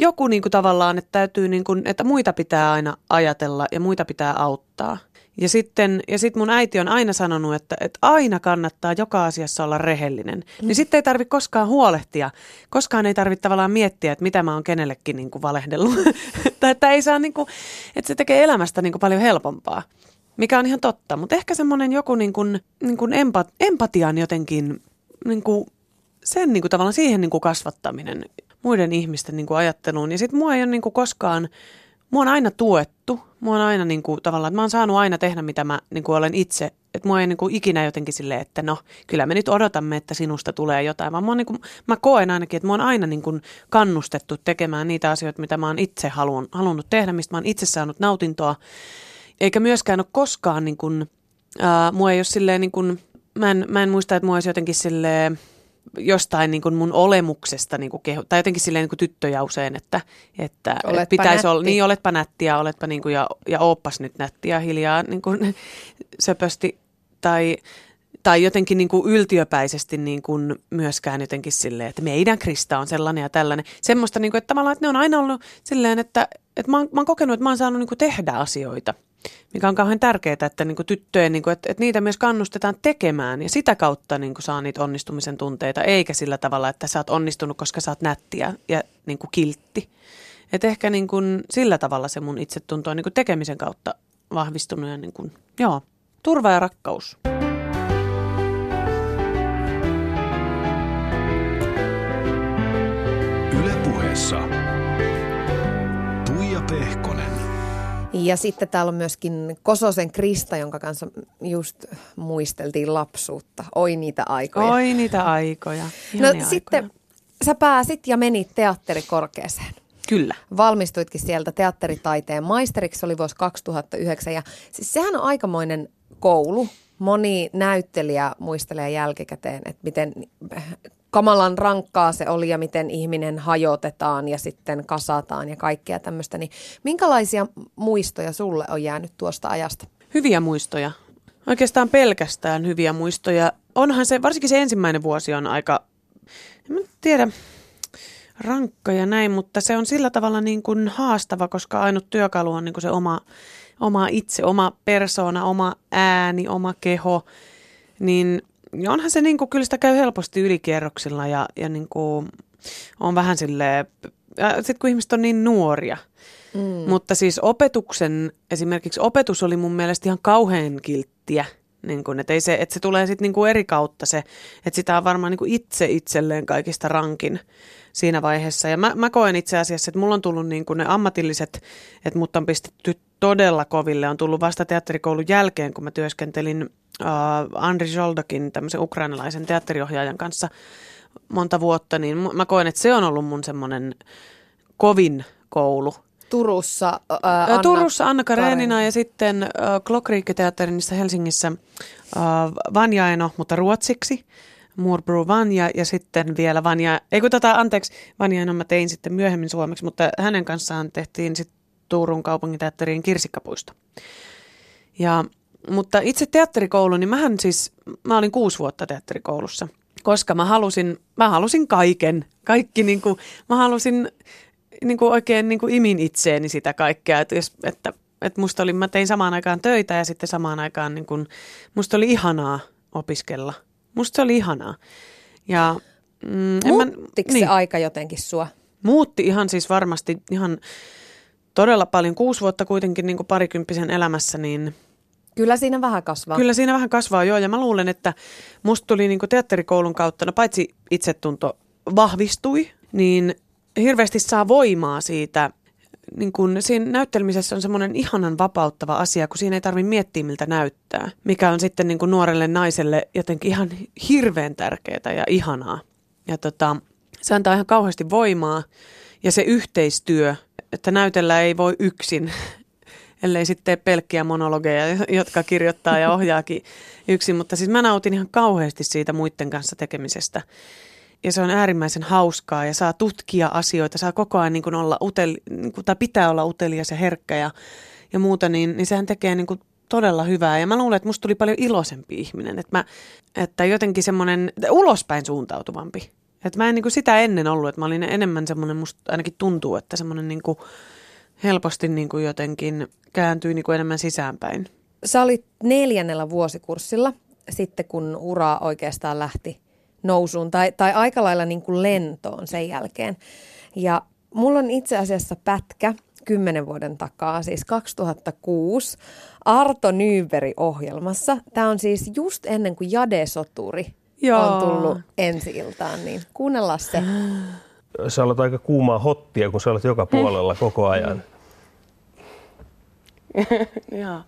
joku niin kuin tavallaan, että täytyy niin kuin, että muita pitää aina ajatella ja muita pitää auttaa. Ja sitten ja sit mun äiti on aina sanonut, että, että aina kannattaa joka asiassa olla rehellinen. Mm. Niin sitten ei tarvitse koskaan huolehtia. Koskaan ei tarvitse tavallaan miettiä, että mitä mä oon kenellekin niin kuin valehdellut. tai että ei saa niin kuin, että se tekee elämästä niin kuin paljon helpompaa. Mikä on ihan totta. Mutta ehkä semmoinen joku niin kuin, niin kuin empat, empatian jotenkin, niin kuin, sen niin kuin tavallaan siihen niin kuin kasvattaminen muiden ihmisten niin kuin ajatteluun. Ja sitten mua ei ole niin kuin koskaan, mua on aina tuettu. Mua on aina niin kuin, tavallaan, että mä oon saanut aina tehdä, mitä mä niin kuin olen itse. Että mua ei niin kuin ikinä jotenkin silleen, että no, kyllä me nyt odotamme, että sinusta tulee jotain. Vaan mä, niin kuin, mä koen ainakin, että mua on aina niin kuin kannustettu tekemään niitä asioita, mitä mä oon itse haluun, halunnut tehdä, mistä mä oon itse saanut nautintoa. Eikä myöskään ole koskaan, niin kuin, ää, mua ei ole silleen niin kuin, mä en, mä en muista, että mua olisi jotenkin silleen, jostain niin kuin mun olemuksesta niin kuin kehu, tai jotenkin silleen niin kuin tyttöjä usein, että, että pitäisi nätti. olla, niin oletpa nättiä, oletpa niin kuin, ja, ja ooppas nyt nättiä hiljaa niin kuin söpösti, tai, tai jotenkin niin kuin yltiöpäisesti niin kuin myöskään jotenkin silleen, että meidän Krista on sellainen ja tällainen. Semmoista, niin kuin, että tavallaan, että ne on aina ollut silleen, että, että mä, oon, mä oon kokenut, että mä oon saanut niin kuin tehdä asioita – mikä on kauhean tärkeää, että niin kuin tyttöjen, niin kuin, että, että niitä myös kannustetaan tekemään ja sitä kautta niin kuin saa niitä onnistumisen tunteita, eikä sillä tavalla, että sä oot onnistunut, koska sä oot nättiä ja niin kuin kiltti. Että ehkä niin kuin sillä tavalla se mun itsetunto on niin kuin tekemisen kautta vahvistunut ja niin kuin, joo, turva ja rakkaus. Yle puheessa. Ja sitten täällä on myöskin Kososen Krista, jonka kanssa just muisteltiin lapsuutta. Oi niitä aikoja. Oi niitä aikoja. no Ihania aikoja. sitten sä pääsit ja menit teatterikorkeeseen. Kyllä. Valmistuitkin sieltä teatteritaiteen maisteriksi, se oli vuosi 2009. Ja siis sehän on aikamoinen koulu. Moni näyttelijä muistelee jälkikäteen, että miten kamalan rankkaa se oli ja miten ihminen hajotetaan ja sitten kasataan ja kaikkea tämmöistä. Niin minkälaisia muistoja sulle on jäänyt tuosta ajasta? Hyviä muistoja. Oikeastaan pelkästään hyviä muistoja. Onhan se, varsinkin se ensimmäinen vuosi on aika, en tiedä, rankka ja näin, mutta se on sillä tavalla niin kuin haastava, koska ainut työkalu on niin kuin se oma, oma itse, oma persona, oma ääni, oma keho. Niin onhan se niin kuin, kyllä sitä käy helposti ylikierroksilla ja, ja niin kuin, on vähän silleen, sitten kun ihmiset on niin nuoria, Mm. Mutta siis opetuksen, esimerkiksi opetus oli mun mielestä ihan kauhean kilttiä. Niin kun, että, ei se, että se tulee sitten niin eri kautta se, että sitä on varmaan niin itse itselleen kaikista rankin siinä vaiheessa. Ja mä, mä koen itse asiassa, että mulla on tullut niin ne ammatilliset, että mut on pistetty todella koville. On tullut vasta teatterikoulun jälkeen, kun mä työskentelin uh, Andri Zoldakin, tämmöisen ukrainalaisen teatteriohjaajan kanssa monta vuotta, niin mä koen, että se on ollut mun semmoinen kovin koulu Turussa ää, Anna Turussa Anna Karenina ja sitten äh, Klokriikki-teatterissa Helsingissä äh, Vanjaeno, mutta ruotsiksi. Murbru Vanja ja sitten vielä Vanja, ei kun tota, anteeksi, Vanjaeno mä tein sitten myöhemmin suomeksi, mutta hänen kanssaan tehtiin sitten Turun kaupunginteatteriin Kirsikkapuisto. Ja, mutta itse teatterikoulu, niin mähän siis, mä olin kuusi vuotta teatterikoulussa, koska mä halusin, mä halusin kaiken, kaikki niin kuin, mä halusin niin kuin oikein niin kuin imin itseeni sitä kaikkea, että, jos, että, että musta oli, mä tein samaan aikaan töitä ja sitten samaan aikaan niin kuin, musta oli ihanaa opiskella. Musta se oli ihanaa. Ja, mm, Muuttiko niin, se aika jotenkin sua? Muutti ihan siis varmasti ihan todella paljon. Kuusi vuotta kuitenkin niin kuin parikymppisen elämässä, niin Kyllä siinä vähän kasvaa. Kyllä siinä vähän kasvaa, joo. Ja mä luulen, että musta tuli niin kuin teatterikoulun kautta, no paitsi itsetunto vahvistui, niin hirveästi saa voimaa siitä, niin kun siinä näyttelmisessä on semmoinen ihanan vapauttava asia, kun siinä ei tarvitse miettiä, miltä näyttää. Mikä on sitten niin kuin nuorelle naiselle jotenkin ihan hirveän tärkeää ja ihanaa. Ja tota, se antaa ihan kauheasti voimaa. Ja se yhteistyö, että näytellä ei voi yksin, ellei sitten pelkkiä monologeja, jotka kirjoittaa ja ohjaakin yksin. Mutta siis mä nautin ihan kauheasti siitä muiden kanssa tekemisestä ja se on äärimmäisen hauskaa ja saa tutkia asioita, saa koko ajan niin kuin olla uteli, niin kuin, tai pitää olla utelias ja herkkä ja, ja muuta, niin, niin sehän tekee niin kuin todella hyvää. Ja mä luulen, että musta tuli paljon iloisempi ihminen, että, mä, että jotenkin semmoinen ulospäin suuntautuvampi. Että mä en niin kuin sitä ennen ollut, että mä olin enemmän semmoinen, musta ainakin tuntuu, että semmoinen niin kuin helposti niin kuin jotenkin kääntyy niin kuin enemmän sisäänpäin. Sä olit neljännellä vuosikurssilla sitten, kun ura oikeastaan lähti nousuun tai, tai aika lailla niin kuin lentoon sen jälkeen. Ja mulla on itse asiassa pätkä kymmenen vuoden takaa, siis 2006, Arto Nyberi ohjelmassa. Tämä on siis just ennen kuin Jade Soturi Joo. on tullut ensi iltaan, niin kuunnellaan se. Sä olet aika kuumaa hottia, kun sä olet joka puolella koko ajan. Joo.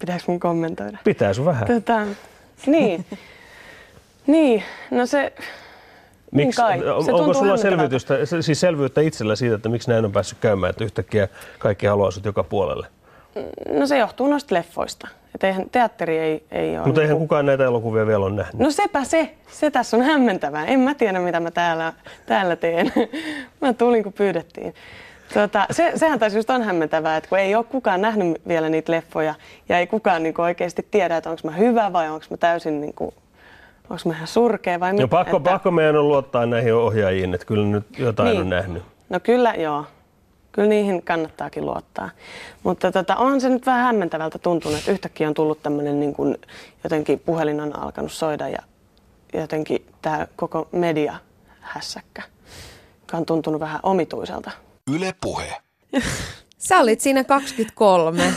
Pitääkö mun kommentoida? Pitää sun vähän. Tota, niin. Niin, no se... Miksi, niin kai. Se onko sulla selvitystä, siis selvyyttä itsellä siitä, että miksi näin on päässyt käymään, että yhtäkkiä kaikki haluaa sut joka puolelle? No se johtuu noista leffoista. Että eihän, teatteri ei, ei ole... Mutta eihän niin kukaan näitä elokuvia vielä ole nähnyt. No sepä se. Se tässä on hämmentävää. En mä tiedä, mitä mä täällä, täällä teen. mä tulin, kun pyydettiin. Tuota, se, sehän taas just on hämmentävää, että kun ei ole kukaan nähnyt vielä niitä leffoja ja ei kukaan niin oikeasti tiedä, että onko mä hyvä vai onko mä täysin niin kuin onko mä ihan surkea vai mitä? No pakko, että... pakko meidän on luottaa näihin ohjaajiin, että kyllä nyt jotain niin. on nähnyt. No kyllä, joo. Kyllä niihin kannattaakin luottaa. Mutta tota, on se nyt vähän hämmentävältä tuntunut, että yhtäkkiä on tullut tämmöinen niin kuin, jotenkin puhelin on alkanut soida ja jotenkin tämä koko media hässäkkä, joka on tuntunut vähän omituiselta. Yle puhe. Sä olit siinä 23.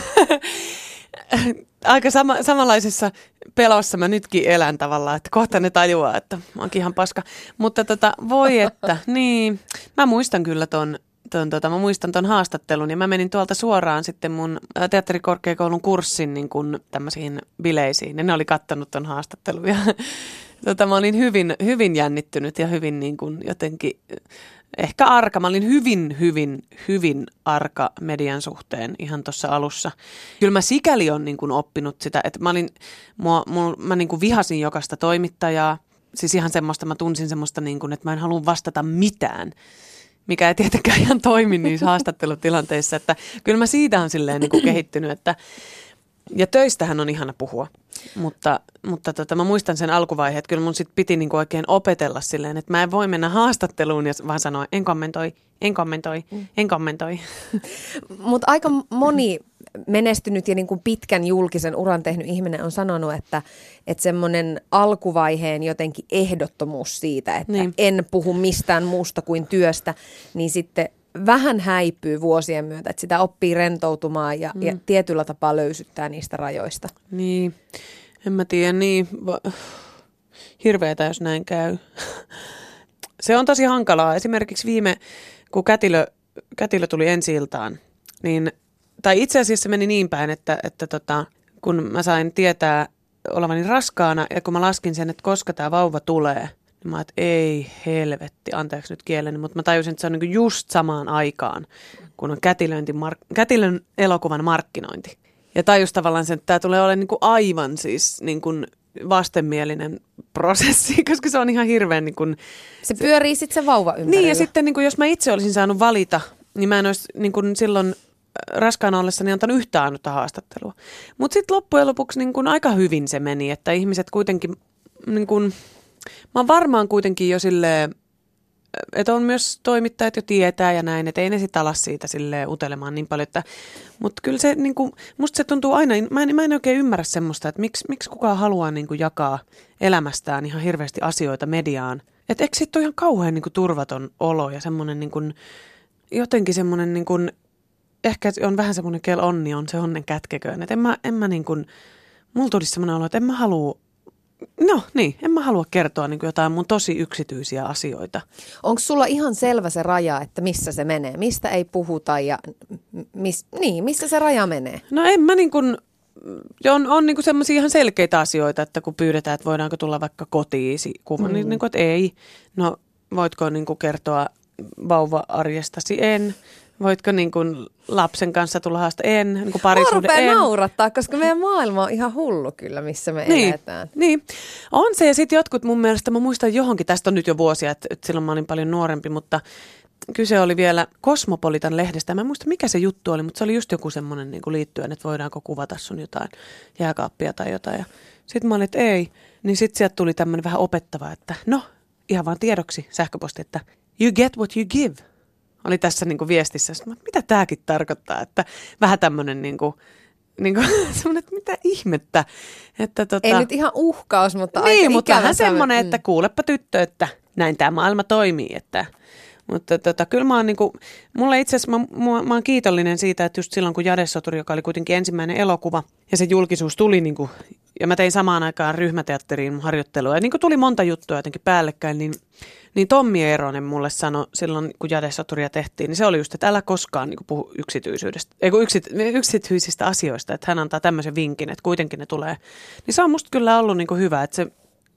aika sama, samanlaisessa pelossa mä nytkin elän tavallaan, että kohta ne tajuaa, että mä oonkin ihan paska. Mutta tota, voi että, niin, mä muistan kyllä ton, ton, tota, mä muistan ton haastattelun ja mä menin tuolta suoraan sitten mun ä, teatterikorkeakoulun kurssin niin kun, tämmöisiin bileisiin ja ne oli kattanut ton haastattelun ja tota, mä olin hyvin, hyvin jännittynyt ja hyvin niin kun, jotenkin ehkä arka. Mä olin hyvin, hyvin, hyvin arka median suhteen ihan tuossa alussa. Kyllä mä sikäli on niin kuin oppinut sitä, että mä, olin, mua, mua, mä niin kuin vihasin jokaista toimittajaa. Siis ihan semmoista, mä tunsin semmoista, niin kuin, että mä en halua vastata mitään mikä ei tietenkään ihan toimi niissä haastattelutilanteissa. Että kyllä mä siitä on silleen niin kuin kehittynyt, että ja töistähän on ihana puhua, mutta, mutta tota, mä muistan sen alkuvaiheen, että kyllä mun sit piti niinku oikein opetella silleen, että mä en voi mennä haastatteluun ja vaan sanoa, en kommentoi, en kommentoi, en kommentoi. Mutta aika moni menestynyt ja niin kuin pitkän julkisen uran tehnyt ihminen on sanonut, että, että semmoinen alkuvaiheen jotenkin ehdottomuus siitä, että niin. en puhu mistään muusta kuin työstä, niin sitten vähän häipyy vuosien myötä, että sitä oppii rentoutumaan ja, mm. ja tietyllä tapaa löysyttää niistä rajoista. Niin, en mä tiedä, niin hirveetä jos näin käy. Se on tosi hankalaa. Esimerkiksi viime, kun kätilö, kätilö tuli ensi iltaan, niin, tai itse asiassa se meni niin päin, että, että tota, kun mä sain tietää olevani raskaana ja kun mä laskin sen, että koska tämä vauva tulee – niin mä että ei helvetti, anteeksi nyt kieleni, mutta mä tajusin, että se on niin just samaan aikaan, kun on kätilöinti, mark- kätilön elokuvan markkinointi. Ja tajus tavallaan sen, että tämä tulee olemaan niin kuin aivan siis niin kuin vastenmielinen prosessi, koska se on ihan hirveän niin kuin, Se pyörii sitten se vauva ympärillä. Niin ja sitten niin kuin, jos mä itse olisin saanut valita, niin mä en olisi niin kuin silloin äh, raskaana ollessani antanut yhtään ainutta haastattelua. Mutta sitten loppujen lopuksi niin kuin aika hyvin se meni, että ihmiset kuitenkin niin kuin, Mä varmaan kuitenkin jo silleen, että on myös toimittajat jo tietää ja näin, että ei ne sitten ala siitä sille utelemaan niin paljon, mutta kyllä se, niin kuin, musta se tuntuu aina, mä en, mä en oikein ymmärrä semmoista, että miksi, miksi kukaan haluaa niin kuin jakaa elämästään ihan hirveästi asioita mediaan. Että eikö sitten ole ihan kauhean niin kuin turvaton olo ja semmoinen niin kuin, jotenkin semmoinen niin kuin, ehkä on vähän semmoinen kel onni on se onnen kätkeköön, että en mä, en mä niin kuin, mulla tulisi semmoinen olo, että en mä halua No niin, en mä halua kertoa niin jotain mun tosi yksityisiä asioita. Onko sulla ihan selvä se raja, että missä se menee? Mistä ei puhuta ja mis, niin, missä se raja menee? No en mä niin kuin, on, on niin semmoisia ihan selkeitä asioita, että kun pyydetään, että voidaanko tulla vaikka kotiisi kuva, niin mm. niin, niin kuin, että ei. No voitko niin kuin kertoa vauva-arjestasi? En. Voitko niin kuin lapsen kanssa tulla haasta? En. Niin kuin parisuhde? en. naurattaa, koska meidän maailma on ihan hullu kyllä, missä me niin, eletään. Niin, on se. Ja sitten jotkut mun mielestä, mä muistan johonkin, tästä on nyt jo vuosia, että, että silloin mä olin paljon nuorempi, mutta kyse oli vielä Kosmopolitan lehdestä. Mä en muista, mikä se juttu oli, mutta se oli just joku semmoinen niin kuin liittyen, että voidaanko kuvata sun jotain jääkaappia tai jotain. sitten mä olin, että ei. Niin sitten sieltä tuli tämmöinen vähän opettava, että no, ihan vaan tiedoksi sähköposti, että you get what you give – oli tässä niin kuin viestissä. Sitten, mitä tämäkin tarkoittaa? Että vähän tämmöinen niin kuin, niin kuin, että mitä ihmettä. Että tota, Ei nyt ihan uhkaus, mutta niin, aika mutta vähän semmoinen, että mm. kuulepa tyttö, että näin tämä maailma toimii. Että, mutta tota, kyllä mä oon, niin kuin, mulle itse asiassa, mä, mä, mä oon kiitollinen siitä, että just silloin kun Jadesoturi, joka oli kuitenkin ensimmäinen elokuva, ja se julkisuus tuli, niin kuin, ja mä tein samaan aikaan ryhmäteatteriin harjoittelua, ja niin kuin tuli monta juttua jotenkin päällekkäin, niin niin Tommi Eeronen mulle sanoi silloin, kun Jadesaturia tehtiin, niin se oli just, että älä koskaan niin puhu yksityisyydestä, ei yksit, yksityisistä asioista, että hän antaa tämmöisen vinkin, että kuitenkin ne tulee. Niin se on musta kyllä ollut niin hyvä, että se,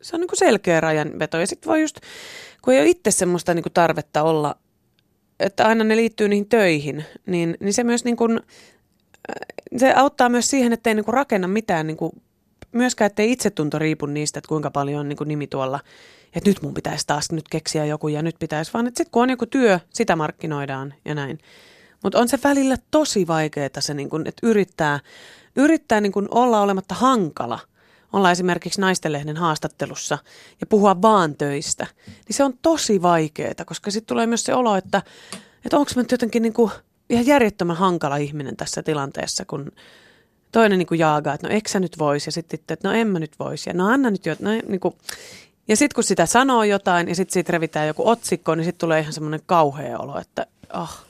se on niin selkeä rajanveto. Ja sitten voi just, kun ei ole itse semmoista niin tarvetta olla, että aina ne liittyy niihin töihin, niin, niin se myös niin kuin, se auttaa myös siihen, että ei niin rakenna mitään, niin myöskään ettei itsetunto riipu niistä, että kuinka paljon on niin nimi tuolla että nyt mun pitäisi taas nyt keksiä joku ja nyt pitäisi, vaan että sitten kun on joku työ, sitä markkinoidaan ja näin. Mutta on se välillä tosi vaikeaa se, niin kun, että yrittää, yrittää niin kun olla olematta hankala. Olla esimerkiksi naistenlehden haastattelussa ja puhua vaan töistä. Niin se on tosi vaikeaa, koska sitten tulee myös se olo, että, että onko mä nyt jotenkin niin kuin ihan järjettömän hankala ihminen tässä tilanteessa, kun toinen niin kuin jaagaa, että no eikö sä nyt voisi ja sitten, että no en mä nyt voisi ja no anna nyt jo, no, niin kuin, ja sitten kun sitä sanoo jotain ja sitten siitä revitään joku otsikko, niin sitten tulee ihan semmoinen kauhea olo, että oh,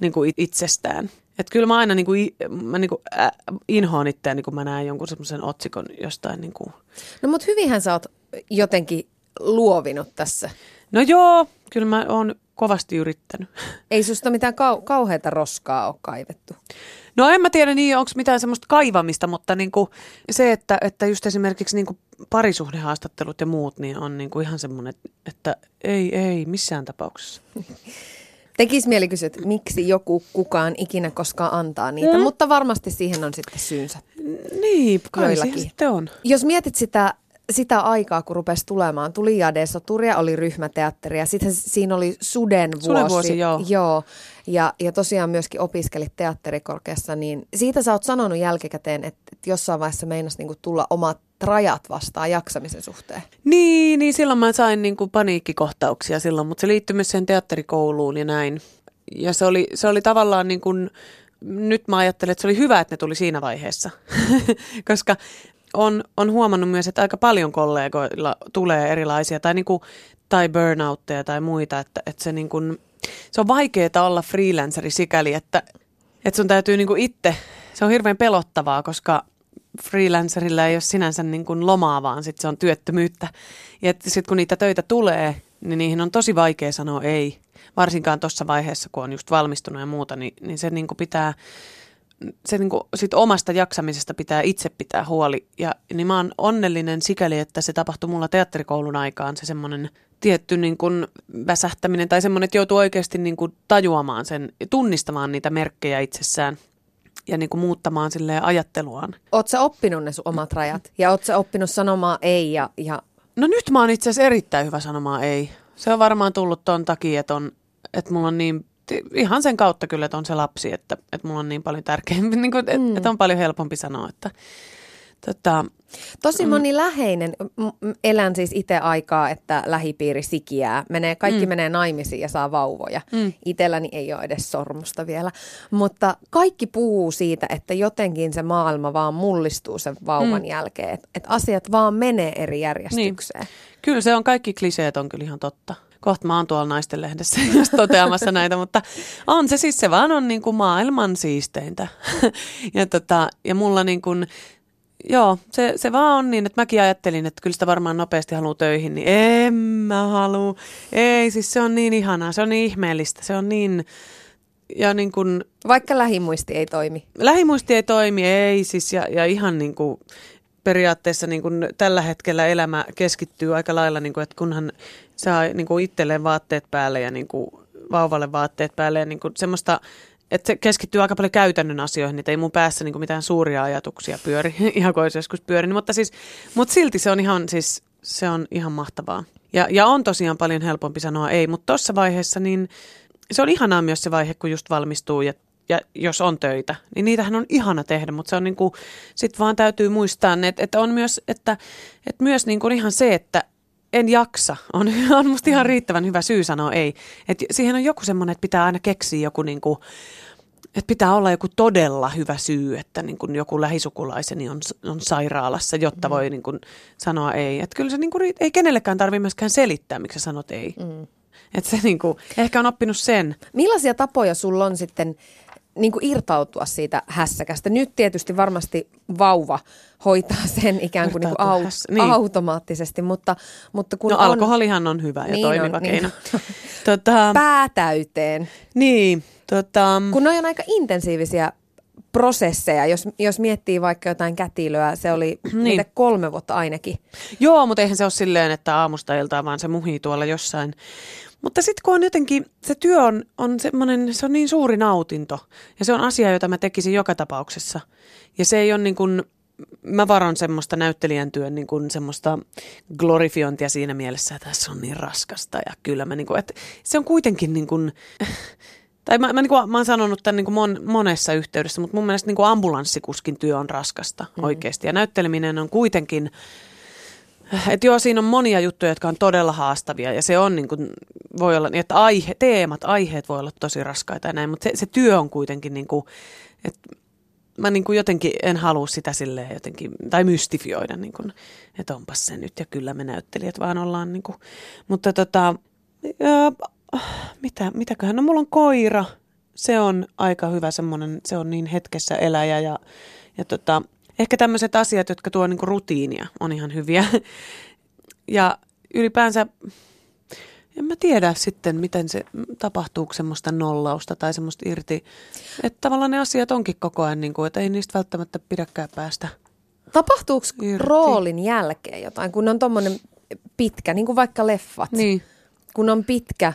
niin kuin itsestään. Että kyllä mä aina niin kuin, mä niin kuin, äh, inhoan itseäni, kun mä näen jonkun semmoisen otsikon jostain. Niin kuin. No mutta hyvinhän sä oot jotenkin luovinut tässä. No joo, kyllä mä oon kovasti yrittänyt. Ei susta mitään kau- kauheita roskaa ole kaivettu. No en mä tiedä niin, onko mitään semmoista kaivamista, mutta niin kuin se, että, että just esimerkiksi niin kuin parisuhdehaastattelut ja muut, niin on niin kuin ihan semmoinen, että ei, ei, missään tapauksessa. Tekisi mieli kysyä, että miksi joku kukaan ikinä koskaan antaa niitä, mm. mutta varmasti siihen on sitten syynsä. Niin, kai sitten on. Jos mietit sitä, sitä aikaa, kun rupesi tulemaan, tuli Jade Soturia, oli ryhmäteatteri ja sitten siinä oli Suden vuosi. Suden vuosi, joo. joo. Ja, ja tosiaan myöskin opiskelit teatterikorkeassa, niin siitä sä oot sanonut jälkikäteen, että, että jossain vaiheessa meinas niinku tulla omat rajat vastaan jaksamisen suhteen. Niin, niin silloin mä sain niin kuin paniikkikohtauksia silloin, mutta se liittyi myös sen teatterikouluun ja näin. Ja se oli, se oli tavallaan niin kuin, nyt mä ajattelen, että se oli hyvä, että ne tuli siinä vaiheessa, koska on, on huomannut myös, että aika paljon kollegoilla tulee erilaisia tai, niin kuin, tai burnoutteja tai muita, että, että se, niin kuin, se on vaikeaa olla freelanceri sikäli, että, että sun täytyy niin kuin itse, se on hirveän pelottavaa, koska freelancerilla ei ole sinänsä niin kuin lomaa, vaan sit se on työttömyyttä. Ja sitten kun niitä töitä tulee, niin niihin on tosi vaikea sanoa ei. Varsinkaan tuossa vaiheessa, kun on just valmistunut ja muuta, niin, niin se niin kuin pitää, se niin kuin sit omasta jaksamisesta pitää itse pitää huoli. Ja niin mä oon onnellinen sikäli, että se tapahtui mulla teatterikoulun aikaan, se semmoinen tietty niin kuin väsähtäminen tai semmoinen, että joutuu oikeasti niin kuin tajuamaan sen, tunnistamaan niitä merkkejä itsessään ja niin kuin muuttamaan silleen ajatteluaan. Oot sä oppinut ne sun omat rajat? Ja oot sä oppinut sanomaan ei ja, ja No nyt mä oon itse asiassa erittäin hyvä sanomaan ei. Se on varmaan tullut ton takia, että, on, että mulla on niin, ihan sen kautta kyllä, että on se lapsi, että, että mulla on niin paljon tärkeämpi, niin kuin, että, mm. että on paljon helpompi sanoa, että tota, Tosi moni mm. läheinen, elän siis itse aikaa, että lähipiiri sikiää, menee, kaikki mm. menee naimisiin ja saa vauvoja. Mm. Itelläni ei ole edes sormusta vielä, mutta kaikki puhuu siitä, että jotenkin se maailma vaan mullistuu sen vauvan mm. jälkeen, että et asiat vaan menee eri järjestykseen. Niin. Kyllä se on, kaikki kliseet on kyllä ihan totta. Kohta mä oon tuolla naistenlehdessä just toteamassa näitä, mutta on se siis, se vaan on niin kuin maailman siisteintä. ja, tota, ja mulla niin kuin, joo, se, se vaan on niin, että mäkin ajattelin, että kyllä sitä varmaan nopeasti haluaa töihin, niin en mä halua. Ei, siis se on niin ihanaa, se on niin ihmeellistä, se on niin, ja niin kuin, Vaikka lähimuisti ei toimi. lähimuisti ei toimi, ei siis, ja, ja ihan niin kuin, periaatteessa niin kuin tällä hetkellä elämä keskittyy aika lailla, niin kuin, että kunhan saa niin kuin itselleen vaatteet päälle ja niin kuin vauvalle vaatteet päälle ja niin kuin semmoista, että se keskittyy aika paljon käytännön asioihin, että ei mun päässä niin kuin mitään suuria ajatuksia pyöri, ihan kuin olisi joskus pyörinyt, mutta, siis, mutta silti se on ihan, siis, se on ihan mahtavaa. Ja, ja on tosiaan paljon helpompi sanoa ei, mutta tuossa vaiheessa niin se on ihanaa myös se vaihe, kun just valmistuu ja ja jos on töitä, niin niitähän on ihana tehdä, mutta se on niin kuin, sit vaan täytyy muistaa, että, että on myös, että, että myös niin kuin ihan se, että en jaksa, on, on musta ihan riittävän hyvä syy sanoa ei. Et siihen on joku semmoinen, että pitää aina keksiä joku niin kuin, että pitää olla joku todella hyvä syy, että niin kuin joku lähisukulaiseni on, on sairaalassa, jotta voi niin kuin sanoa ei. Että kyllä se niin kuin, ei kenellekään tarvitse myöskään selittää, miksi sä sanot ei. Mm. Että se niin kuin, ehkä on oppinut sen. Millaisia tapoja sulla on sitten niin kuin irtautua siitä hässäkästä? Nyt tietysti varmasti vauva hoitaa sen ikään kuin, niin kuin au- niin. automaattisesti, mutta, mutta kun No on alkoholihan on hyvä ja Niin niin on, toimiva niin keino. tota, pää täyteen, niin, tota, kun ne on aika intensiivisiä prosesseja, jos, jos miettii vaikka jotain kätilöä, se oli niin. Mitä kolme vuotta ainakin. joo, mutta eihän se ole silleen, että aamusta iltaan, vaan se muhii tuolla jossain. Mutta sitten kun on jotenkin, se työ on, on semmoinen, se on niin suuri nautinto. Ja se on asia, jota mä tekisin joka tapauksessa. Ja se ei ole niin kuin, mä varon semmoista näyttelijän työn niin kuin semmoista glorifiointia siinä mielessä, että tässä on niin raskasta. Ja kyllä mä niin kuin, että se on kuitenkin niin kuin, tai mä, mä, niin kuin, mä oon sanonut tämän niin kuin mon, monessa yhteydessä, mutta mun mielestä niin kuin ambulanssikuskin työ on raskasta mm. oikeasti. Ja näytteleminen on kuitenkin, että joo, siinä on monia juttuja, jotka on todella haastavia ja se on niin kuin, voi olla, niin, että aihe, teemat, aiheet voi olla tosi raskaita ja näin, mutta se, se työ on kuitenkin niin kuin, että mä niin kuin jotenkin en halua sitä silleen jotenkin, tai mystifioida, niin kuin, että onpas se nyt ja kyllä me näyttelijät vaan ollaan. Niin kuin. Mutta tota, ja, mitä, mitäköhän, no mulla on koira, se on aika hyvä semmoinen, se on niin hetkessä eläjä ja, ja tota, ehkä tämmöiset asiat, jotka tuo niin kuin rutiinia, on ihan hyviä. Ja ylipäänsä en mä tiedä sitten, miten se, tapahtuuko semmoista nollausta tai semmoista irti. Että tavallaan ne asiat onkin koko ajan, niin kuin, että ei niistä välttämättä pidäkään päästä. Tapahtuuko Irti. roolin jälkeen jotain, kun on tommonen pitkä, niin kuin vaikka leffat, Niin. kun on pitkä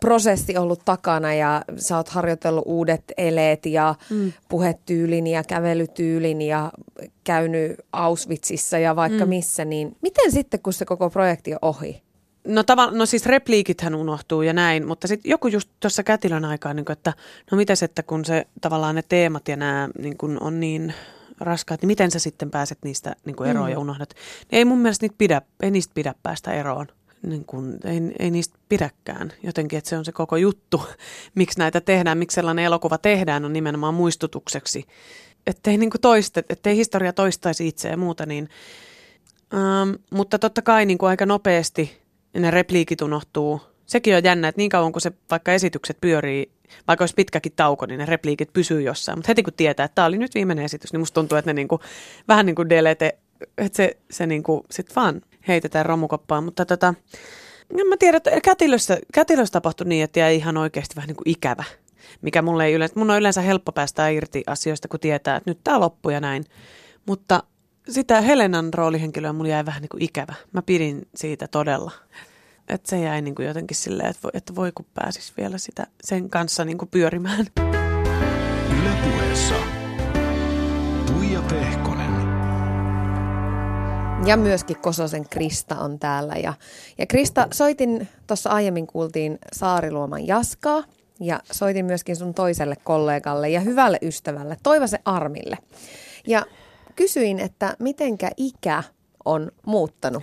prosessi ollut takana ja sä oot harjoitellut uudet eleet ja mm. puhetyylin ja kävelytyylin ja käynyt Auschwitzissa ja vaikka mm. missä, niin miten sitten, kun se koko projekti on ohi? No, tavan, no siis repliikithän unohtuu ja näin, mutta sitten joku just tuossa kätilön aikaa, niin kuin, että no mites, että kun se tavallaan ne teemat ja nämä niin kuin on niin raskaat, niin miten sä sitten pääset niistä niin eroon mm. ja unohdat? Niin ei mun mielestä niitä pidä, ei niistä pidä päästä eroon. Niin kuin, ei, ei niistä pidäkään jotenkin, että se on se koko juttu, miksi näitä tehdään, miksi sellainen elokuva tehdään, on nimenomaan muistutukseksi. Ettei, niin kuin toista, ettei historia toistaisi itse ja muuta, niin Ähm, mutta totta kai niin kuin aika nopeasti ne repliikit unohtuu. Sekin on jännä, että niin kauan kun se vaikka esitykset pyörii, vaikka olisi pitkäkin tauko, niin ne repliikit pysyy jossain. Mutta heti kun tietää, että tämä oli nyt viimeinen esitys, niin musta tuntuu, että ne niin kuin, vähän niin kuin delete, että se, se niin kuin sit vaan heitetään romukoppaan. Mutta tota, en mä tiedä, että kätilössä, kätilössä tapahtui niin, että jäi ihan oikeasti vähän niin kuin ikävä. Mikä mulle ei yleensä, mun on yleensä helppo päästä irti asioista, kun tietää, että nyt tämä loppuu ja näin. Mutta sitä Helenan roolihenkilöä mulla jäi vähän niin kuin ikävä. Mä pidin siitä todella. Että se jäi niin kuin jotenkin silleen, että voi, että voi kun pääsis vielä sitä, sen kanssa niin kuin pyörimään. Ylepuheessa Tuija Pehkonen. Ja myöskin Kososen Krista on täällä. Ja, ja Krista, soitin, tuossa aiemmin kuultiin Saariluoman Jaskaa. Ja soitin myöskin sun toiselle kollegalle ja hyvälle ystävälle, Toivasen Armille. Ja kysyin, että mitenkä ikä on muuttanut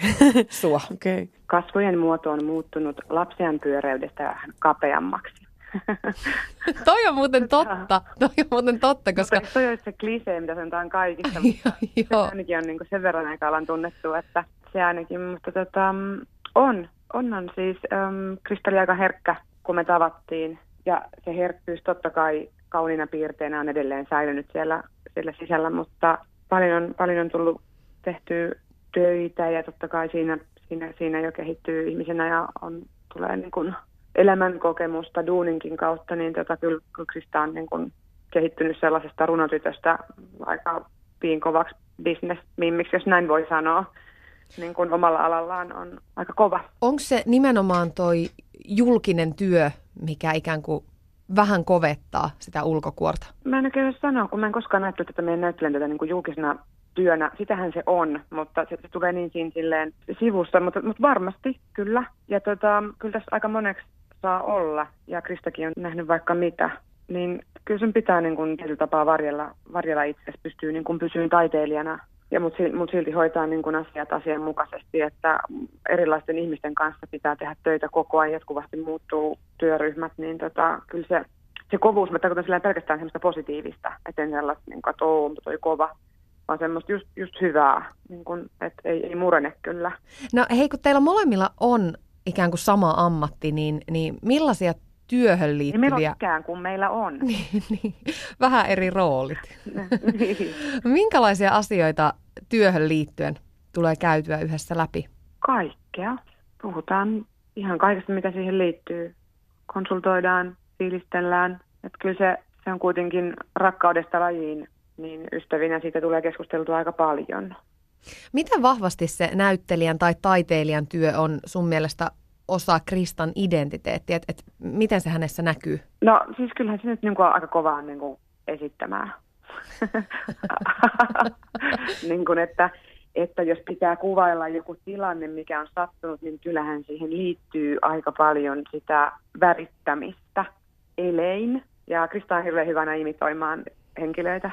sua? Okei. Okay. Kasvojen muoto on muuttunut lapsian pyöreydestä vähän kapeammaksi. Toi on muuten totta. Toi on muuten totta, koska... Mutta toi on se klisee, mitä sanotaan kaikista, mutta se ainakin on niin sen verran aika alan tunnettu, että se ainakin, mutta tota, mm, on. On, on siis, äm, Kristalli aika herkkä, kun me tavattiin. Ja se herkkyys totta kai kauniina piirteenä on edelleen säilynyt siellä, siellä sisällä, mutta paljon on, paljon on tullut tehtyä töitä ja totta kai siinä, siinä, siinä jo kehittyy ihmisenä ja on, tulee niin kuin elämänkokemusta duuninkin kautta, niin tota, kyllä, Krista on niin kuin kehittynyt sellaisesta runotytöstä aika piinkovaksi bisnesmimmiksi, jos näin voi sanoa. Niin kuin omalla alallaan on aika kova. Onko se nimenomaan toi julkinen työ, mikä ikään kuin vähän kovettaa sitä ulkokuorta? Mä en oikein sanoa, kun mä en koskaan ajatellut tätä meidän näyttelijän tätä niin kuin julkisena työnä. Sitähän se on, mutta se, se tulee niin siinä silleen sivussa, mutta, mutta varmasti kyllä. Ja tota, kyllä tässä aika moneksi saa olla, ja Kristakin on nähnyt vaikka mitä. Niin kyllä sen pitää niin kuin tietyllä tapaa varjella, varjella itse, pystyy niin kuin pysyyn taiteilijana. Ja mut, mut silti hoitaa niin kuin asiat asianmukaisesti, että erilaisten ihmisten kanssa pitää tehdä töitä koko ajan, jatkuvasti muuttuu työryhmät, niin tota, kyllä se, se kovuus, mä tarkoitan sillä pelkästään semmoista positiivista, että en sellaista, niin että onpa toi kova, vaan semmoista just, just hyvää, niin kuin, että ei, ei murene kyllä. No hei, kun teillä molemmilla on ikään kuin sama ammatti, niin, niin millaisia työhön Ei meillä ole liittyviä... ikään kuin meillä on. Niin, niin, vähän eri roolit. Niin. Minkälaisia asioita työhön liittyen tulee käytyä yhdessä läpi? Kaikkea. Puhutaan ihan kaikesta, mitä siihen liittyy. Konsultoidaan, fiilistellään. Että kyllä se, se on kuitenkin rakkaudesta lajiin, niin ystävinä siitä tulee keskusteltua aika paljon. Miten vahvasti se näyttelijän tai taiteilijan työ on sun mielestä osa Kristan identiteettiä? Et, et miten se hänessä näkyy? No siis kyllähän se nyt niin kuin aika kovaa niin kuin esittämään. niin kuin, että, että jos pitää kuvailla joku tilanne, mikä on sattunut, niin kyllähän siihen liittyy aika paljon sitä värittämistä elein. Ja Krista on hirveän hyvänä imitoimaan henkilöitä,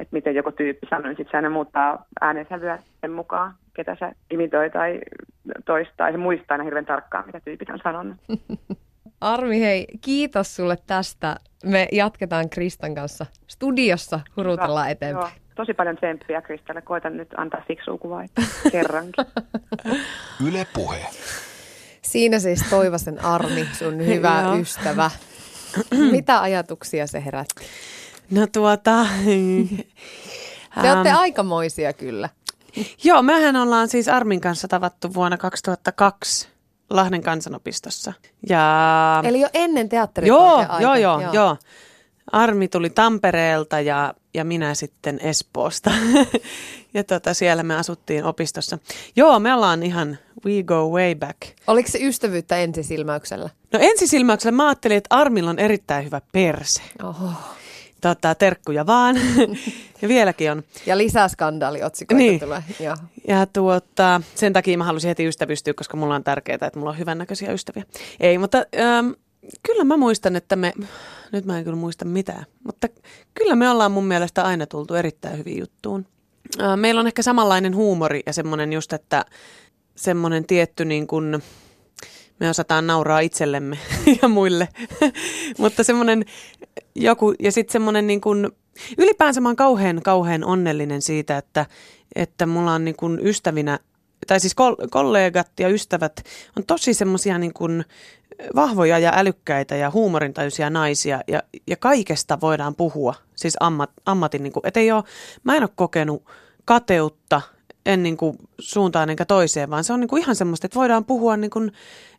että miten joku tyyppi sanoo, niin sitten se aina muuttaa äänensävyä sen mukaan, ketä se imitoi tai toistaa. Ja se muistaa aina hirveän tarkkaan, mitä tyypit on sanonut. Armi, hei, kiitos sulle tästä. Me jatketaan Kristan kanssa studiossa, hurutellaan eteenpäin. Joo, tosi paljon tsemppiä Kristalle. Koitan nyt antaa fiksua kuvaa kerrankin. Yle Puhe. Siinä siis Toivasen Armi, sun hyvä ystävä. Mitä ajatuksia se herätti? No tuota... Te olette ähm, aikamoisia kyllä. Joo, mehän ollaan siis Armin kanssa tavattu vuonna 2002 Lahden kansanopistossa. Ja... Eli jo ennen Joo, teatterikorkea joo, joo, joo, joo. Armi tuli Tampereelta ja, ja minä sitten Espoosta. ja tota, siellä me asuttiin opistossa. Joo, me ollaan ihan, we go way back. Oliko se ystävyyttä ensisilmäyksellä? No ensisilmäyksellä mä ajattelin, että Armilla on erittäin hyvä perse. Oho. Tota, terkkuja vaan. ja vieläkin on. Ja lisää skandaaliotsikoita Niin. tulee. Joo. Ja tuota, sen takia mä halusin heti ystävystyä, koska mulla on tärkeää, että mulla on hyvännäköisiä ystäviä. Ei, mutta ähm, kyllä mä muistan, että me, nyt mä en kyllä muista mitään, mutta kyllä me ollaan mun mielestä aina tultu erittäin hyvin juttuun. Äh, meillä on ehkä samanlainen huumori ja semmoinen just, että semmoinen tietty niin kuin, me osataan nauraa itsellemme ja muille, mutta semmoinen joku, ja sitten semmoinen niin kuin, ylipäänsä mä oon kauhean, kauhean onnellinen siitä, että, että mulla on niin kuin ystävinä, tai siis kol- kollegat ja ystävät on tosi semmoisia niin kuin vahvoja ja älykkäitä ja huumorintajuisia naisia, ja, ja kaikesta voidaan puhua, siis ammat, ammatin, niin kuin, et ei ole, mä en ole kokenut kateutta, en niin kuin suuntaan enkä toiseen, vaan se on niin kuin ihan semmoista, että voidaan puhua, niin kuin,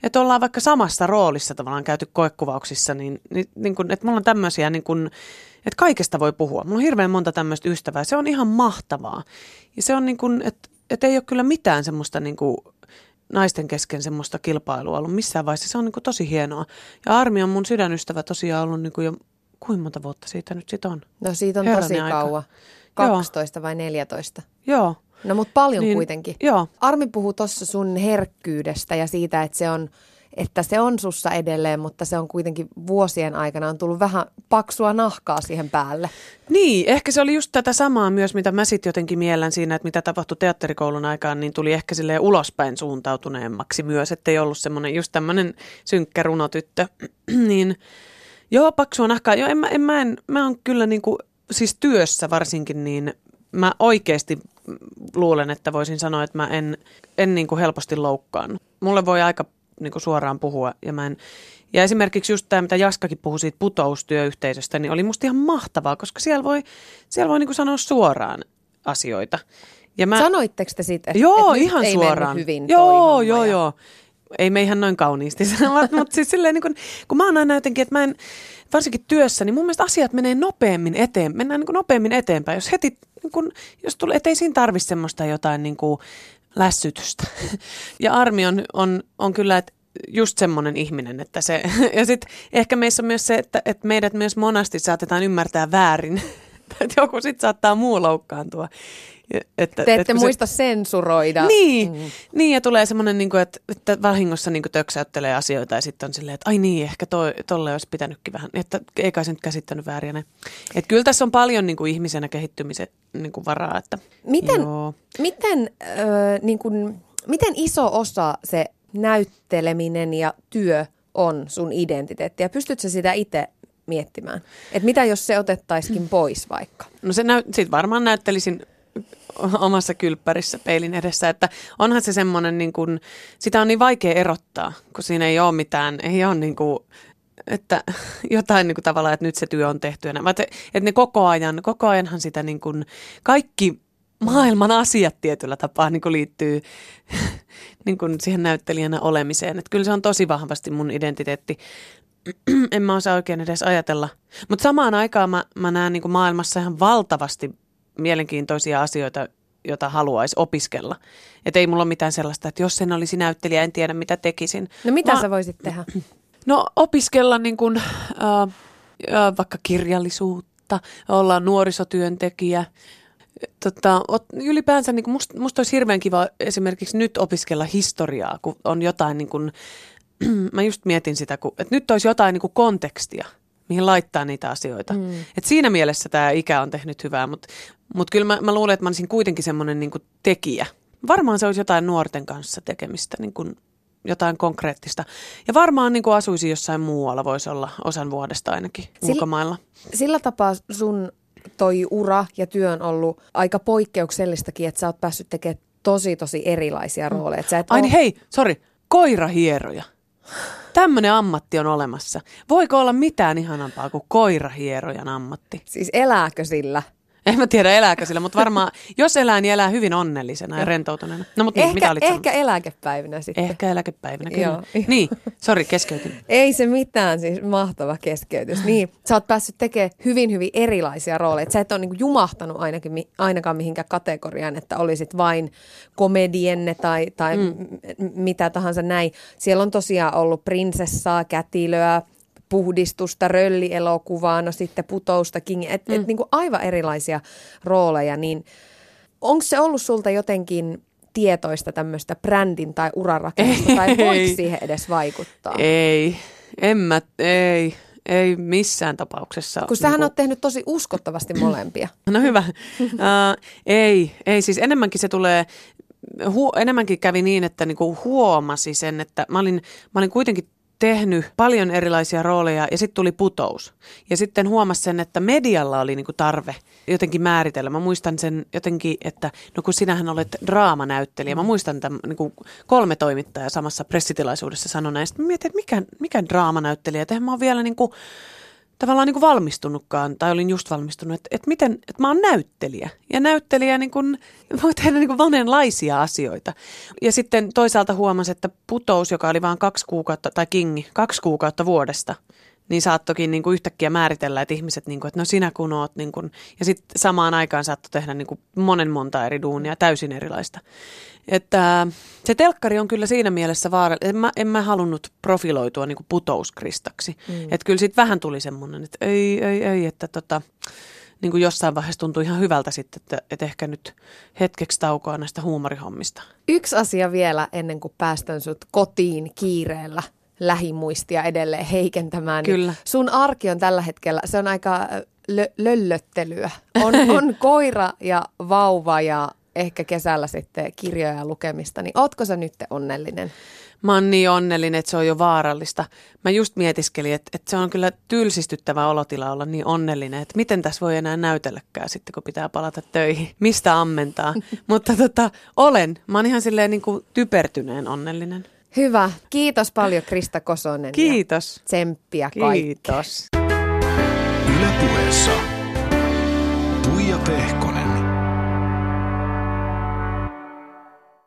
että ollaan vaikka samassa roolissa tavallaan käyty koekuvauksissa, niin, niin, niin kuin, että mulla on tämmöisiä, niin kuin, että kaikesta voi puhua. Mulla on hirveän monta tämmöistä ystävää, se on ihan mahtavaa. Ja se on niin kuin, että, että ei ole kyllä mitään semmoista niin kuin, naisten kesken semmoista kilpailua ollut missään vaiheessa. Se on niin kuin tosi hienoa. Ja Armi on mun sydänystävä tosiaan ollut niin kuin jo, kuinka monta vuotta siitä nyt sit on? No siitä on Herranen tosi aika. kauan. Joo. 12 vai 14? Joo. No mutta paljon Niin, kuitenkin. joo. Armi puhuu tuossa sun herkkyydestä ja siitä, että se on että se on sussa edelleen, mutta se on kuitenkin vuosien aikana on tullut vähän paksua nahkaa siihen päälle. Niin, ehkä se oli just tätä samaa myös, mitä mä sitten jotenkin miellän siinä, että mitä tapahtui teatterikoulun aikaan, niin tuli ehkä silleen ulospäin suuntautuneemmaksi myös, ettei ollut semmoinen just tämmöinen synkkä runotyttö. niin joo, paksua nahkaa. Joo, en mä, en, mä, en, mä on kyllä niinku, siis työssä varsinkin, niin mä oikeasti luulen, että voisin sanoa, että mä en, en niinku helposti loukkaannu. Mulle voi aika niinku suoraan puhua ja mä en, ja esimerkiksi just tämä, mitä Jaskakin puhui siitä putoustyöyhteisöstä, niin oli musta ihan mahtavaa, koska siellä voi, siellä voi niinku sanoa suoraan asioita. Ja mä, Sanoitteko te siitä, että, joo, että ihan ei suoraan. hyvin joo, joo, ja- joo. Ei me ihan noin kauniisti sanoa, mutta siis silleen, niin kun, kun mä oon aina jotenkin, että mä en, varsinkin työssä, niin mun mielestä asiat menee nopeammin eteen, mennään niin kuin nopeammin eteenpäin. Jos heti, niin kun, jos tulee, ettei siinä tarvitse semmoista jotain niin kuin lässytystä. Ja Armi on, on, on kyllä, että just semmoinen ihminen, että se, ja sitten ehkä meissä on myös se, että, että meidät myös monasti saatetaan ymmärtää väärin, että joku sitten saattaa muu loukkaantua. Ja- Että, Te ette että kun se- muista sensuroida. niin, mm. niin, ja tulee semmoinen, niin kuin, että, että vahingossa niin kuin töksäyttelee asioita ja sitten on silleen, että ai niin, ehkä toi, tolle olisi pitänytkin vähän, että ei kai se nyt käsittänyt väärin. ja. Että kyllä tässä on paljon niin kuin ihmisenä kehittymisen niin kuin varaa. Että, Miten, Joo. miten, öö, niin kun, miten iso osa se näytteleminen ja työ on sun identiteettiä? Pystytkö sitä itse miettimään? Että mitä jos se otettaisikin pois vaikka? No se näyt, sit varmaan näyttelisin omassa kylppärissä peilin edessä, että onhan se semmoinen, niin kuin, sitä on niin vaikea erottaa, kun siinä ei ole mitään, ei ole niin kuin, että jotain niin kuin tavallaan, että nyt se työ on tehty. Vaan että, että ne koko ajan, koko ajanhan sitä niin kuin, kaikki maailman asiat tietyllä tapaa niin kuin liittyy niin kuin siihen näyttelijänä olemiseen. Että kyllä se on tosi vahvasti mun identiteetti. en mä osaa oikein edes ajatella. Mutta samaan aikaan mä, mä näen niin maailmassa ihan valtavasti mielenkiintoisia asioita, joita haluaisi opiskella. Että ei mulla ole mitään sellaista, että jos en olisi näyttelijä, en tiedä mitä tekisin. No mitä Mä- sä voisit tehdä? No opiskella niin kuin, äh, äh, vaikka kirjallisuutta, olla nuorisotyöntekijä. Tota, ot, ylipäänsä niin kuin musta, musta olisi hirveän kiva esimerkiksi nyt opiskella historiaa, kun on jotain niin kuin, mä just mietin sitä, kun, että nyt olisi jotain niin kuin kontekstia, mihin laittaa niitä asioita. Mm. Et siinä mielessä tämä ikä on tehnyt hyvää, mutta mut kyllä mä, mä luulen, että mä olisin kuitenkin semmoinen niin tekijä. Varmaan se olisi jotain nuorten kanssa tekemistä, niin kuin jotain konkreettista. Ja varmaan niin kuin asuisi jossain muualla, voisi olla osan vuodesta ainakin Sillä- ulkomailla. Sillä tapaa sun toi ura ja työ on ollut aika poikkeuksellistakin, että sä oot päässyt tekemään tosi tosi erilaisia rooleja. Et Sä et Ai oo- niin hei, sori, koirahieroja. Tämmöinen ammatti on olemassa. Voiko olla mitään ihanampaa kuin koirahierojan ammatti? Siis elääkö sillä? En mä tiedä elääkö sillä, mutta varmaan, jos elää, niin elää hyvin onnellisena ja rentoutuneena. No mutta niin, mitä Ehkä, olit ehkä eläkepäivinä sitten. Ehkä eläkepäivinä, kyllä. Joo. Niin, sori, keskeytin. Ei se mitään, siis mahtava keskeytys. Niin, sä oot päässyt tekemään hyvin, hyvin erilaisia rooleja. Sä et ole niinku jumahtanut ainakin, ainakaan mihinkään kategoriaan, että olisit vain komedienne tai, tai mm. m- mitä tahansa näin. Siellä on tosiaan ollut prinsessaa, kätilöä, puhdistusta, röllielokuvaa, no sitten putoustakin, että mm. et niinku aivan erilaisia rooleja, niin onko se ollut sulta jotenkin tietoista tämmöistä brändin tai urarakennusta, tai voiko siihen edes vaikuttaa? Ei, en mä, ei, ei missään tapauksessa. Kun sähän Niinku- oot tehnyt tosi uskottavasti molempia. No hyvä. Uh, ei, ei, siis enemmänkin se tulee, hu, enemmänkin kävi niin, että niinku huomasi sen, että mä olin, mä olin kuitenkin tehnyt paljon erilaisia rooleja ja sitten tuli putous. Ja sitten huomasin sen, että medialla oli niinku tarve jotenkin määritellä. Mä muistan sen jotenkin, että no kun sinähän olet draamanäyttelijä. Mä muistan, että niinku kolme toimittajaa samassa pressitilaisuudessa sanoi näin. Sitten mä mietin, että mikä, mikä draamanäyttelijä. Että mä oon vielä niinku, tavallaan niin kuin valmistunutkaan, tai olin just valmistunut, että, että miten, että mä oon näyttelijä. Ja näyttelijä niin kuin, voi tehdä niin kuin monenlaisia asioita. Ja sitten toisaalta huomasin, että putous, joka oli vain kaksi kuukautta, tai kingi, kaksi kuukautta vuodesta, niin saattokin niin kuin yhtäkkiä määritellä, että ihmiset, niin kuin, että no sinä kun oot, niin kuin, ja sitten samaan aikaan saattoi tehdä niin kuin monen monta eri duunia, täysin erilaista. Että se telkkari on kyllä siinä mielessä vaarallinen. En mä, en mä halunnut profiloitua niin kuin putouskristaksi. Mm. Että kyllä sitten vähän tuli semmoinen, että ei, ei, ei, että tota, niin kuin jossain vaiheessa tuntui ihan hyvältä sitten, että, että ehkä nyt hetkeksi taukoa näistä huumorihommista. Yksi asia vielä ennen kuin päästän sut kotiin kiireellä lähimuistia edelleen heikentämään. niin Kyllä. Sun arki on tällä hetkellä, se on aika äh, lö- löllöttelyä. On, on koira ja vauva ja ehkä kesällä sitten kirjoja ja lukemista. Niin ootko sä nyt onnellinen? Mä oon niin onnellinen, että se on jo vaarallista. Mä just mietiskelin, että, että se on kyllä tylsistyttävä olotila olla niin onnellinen, että miten tässä voi enää näytelläkään sitten, kun pitää palata töihin. Mistä ammentaa. Mutta tota, olen. Mä oon ihan silleen niin kuin typertyneen onnellinen. Hyvä. Kiitos paljon Krista Kosonen. Ja Kiitos. tsemppiä kaikkeen. Kiitos. Yle puheessa. Tuija Pehkonen.